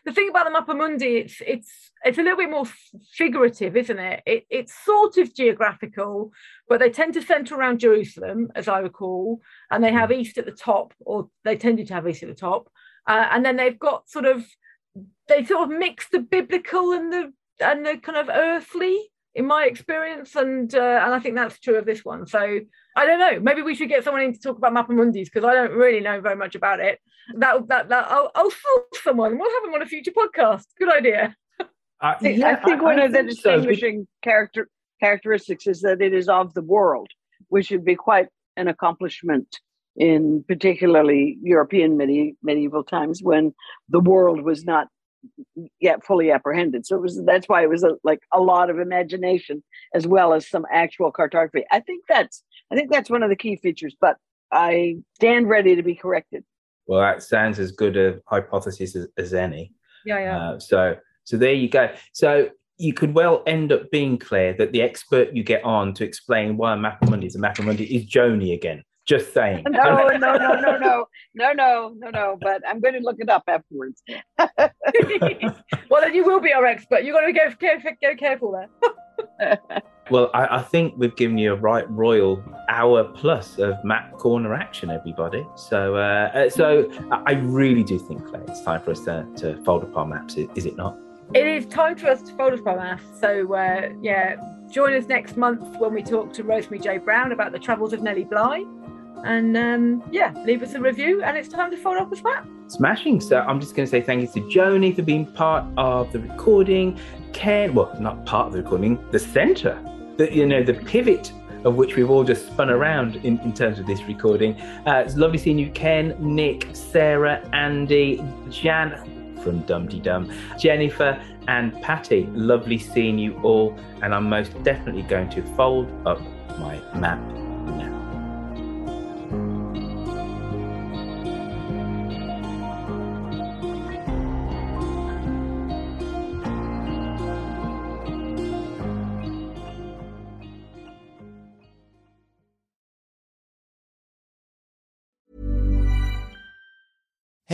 the thing about the Mappa Mundi. It's it's it's a little bit more figurative, isn't it? it? It's sort of geographical, but they tend to centre around Jerusalem, as I recall, and they have east at the top, or they tended to have east at the top, uh, and then they've got sort of they sort of mix the biblical and the and the kind of earthly in my experience and uh, and I think that's true of this one. So I don't know maybe we should get someone in to talk about Mappamundis because I don't really know very much about it. That that, that I'll, I'll source someone. We'll have them on a future podcast. Good idea. Uh, I think, I think one of the distinguishing character characteristics is that it is of the world, which would be quite an accomplishment in particularly European medi- medieval times when the world was not yet fully apprehended. So it was that's why it was a, like a lot of imagination as well as some actual cartography. I think that's I think that's one of the key features. But I stand ready to be corrected. Well, that sounds as good a hypothesis as, as any. yeah yeah Uh, so so there you go. So you could well end up being Claire that the expert you get on to explain why a Mappamundi is a Mappamundi is Joni again. Just saying. No, no, no, no, no, <laughs> no, no, no, no. But I'm going to look it up afterwards. <laughs> well then you will be our expert you've got to go careful go careful there <laughs> Well, I, I think we've given you a right royal hour plus of map corner action, everybody. So, uh, uh, so I really do think, Claire, it's time for us to, to fold up our maps. Is, is it not? it is time for us to fold up our maps. so uh, yeah join us next month when we talk to Rosemary J Brown about the travels of Nellie Bly and um, yeah leave us a review and it's time to fold up this map Smashing. So I'm just going to say thank you to Joni for being part of the recording. Ken, well, not part of the recording, the center, the you know the pivot of which we've all just spun around in, in terms of this recording. Uh, it's lovely seeing you, Ken, Nick, Sarah, Andy, Jan from Dum Dee Dum, Jennifer, and Patty. Lovely seeing you all, and I'm most definitely going to fold up my map now.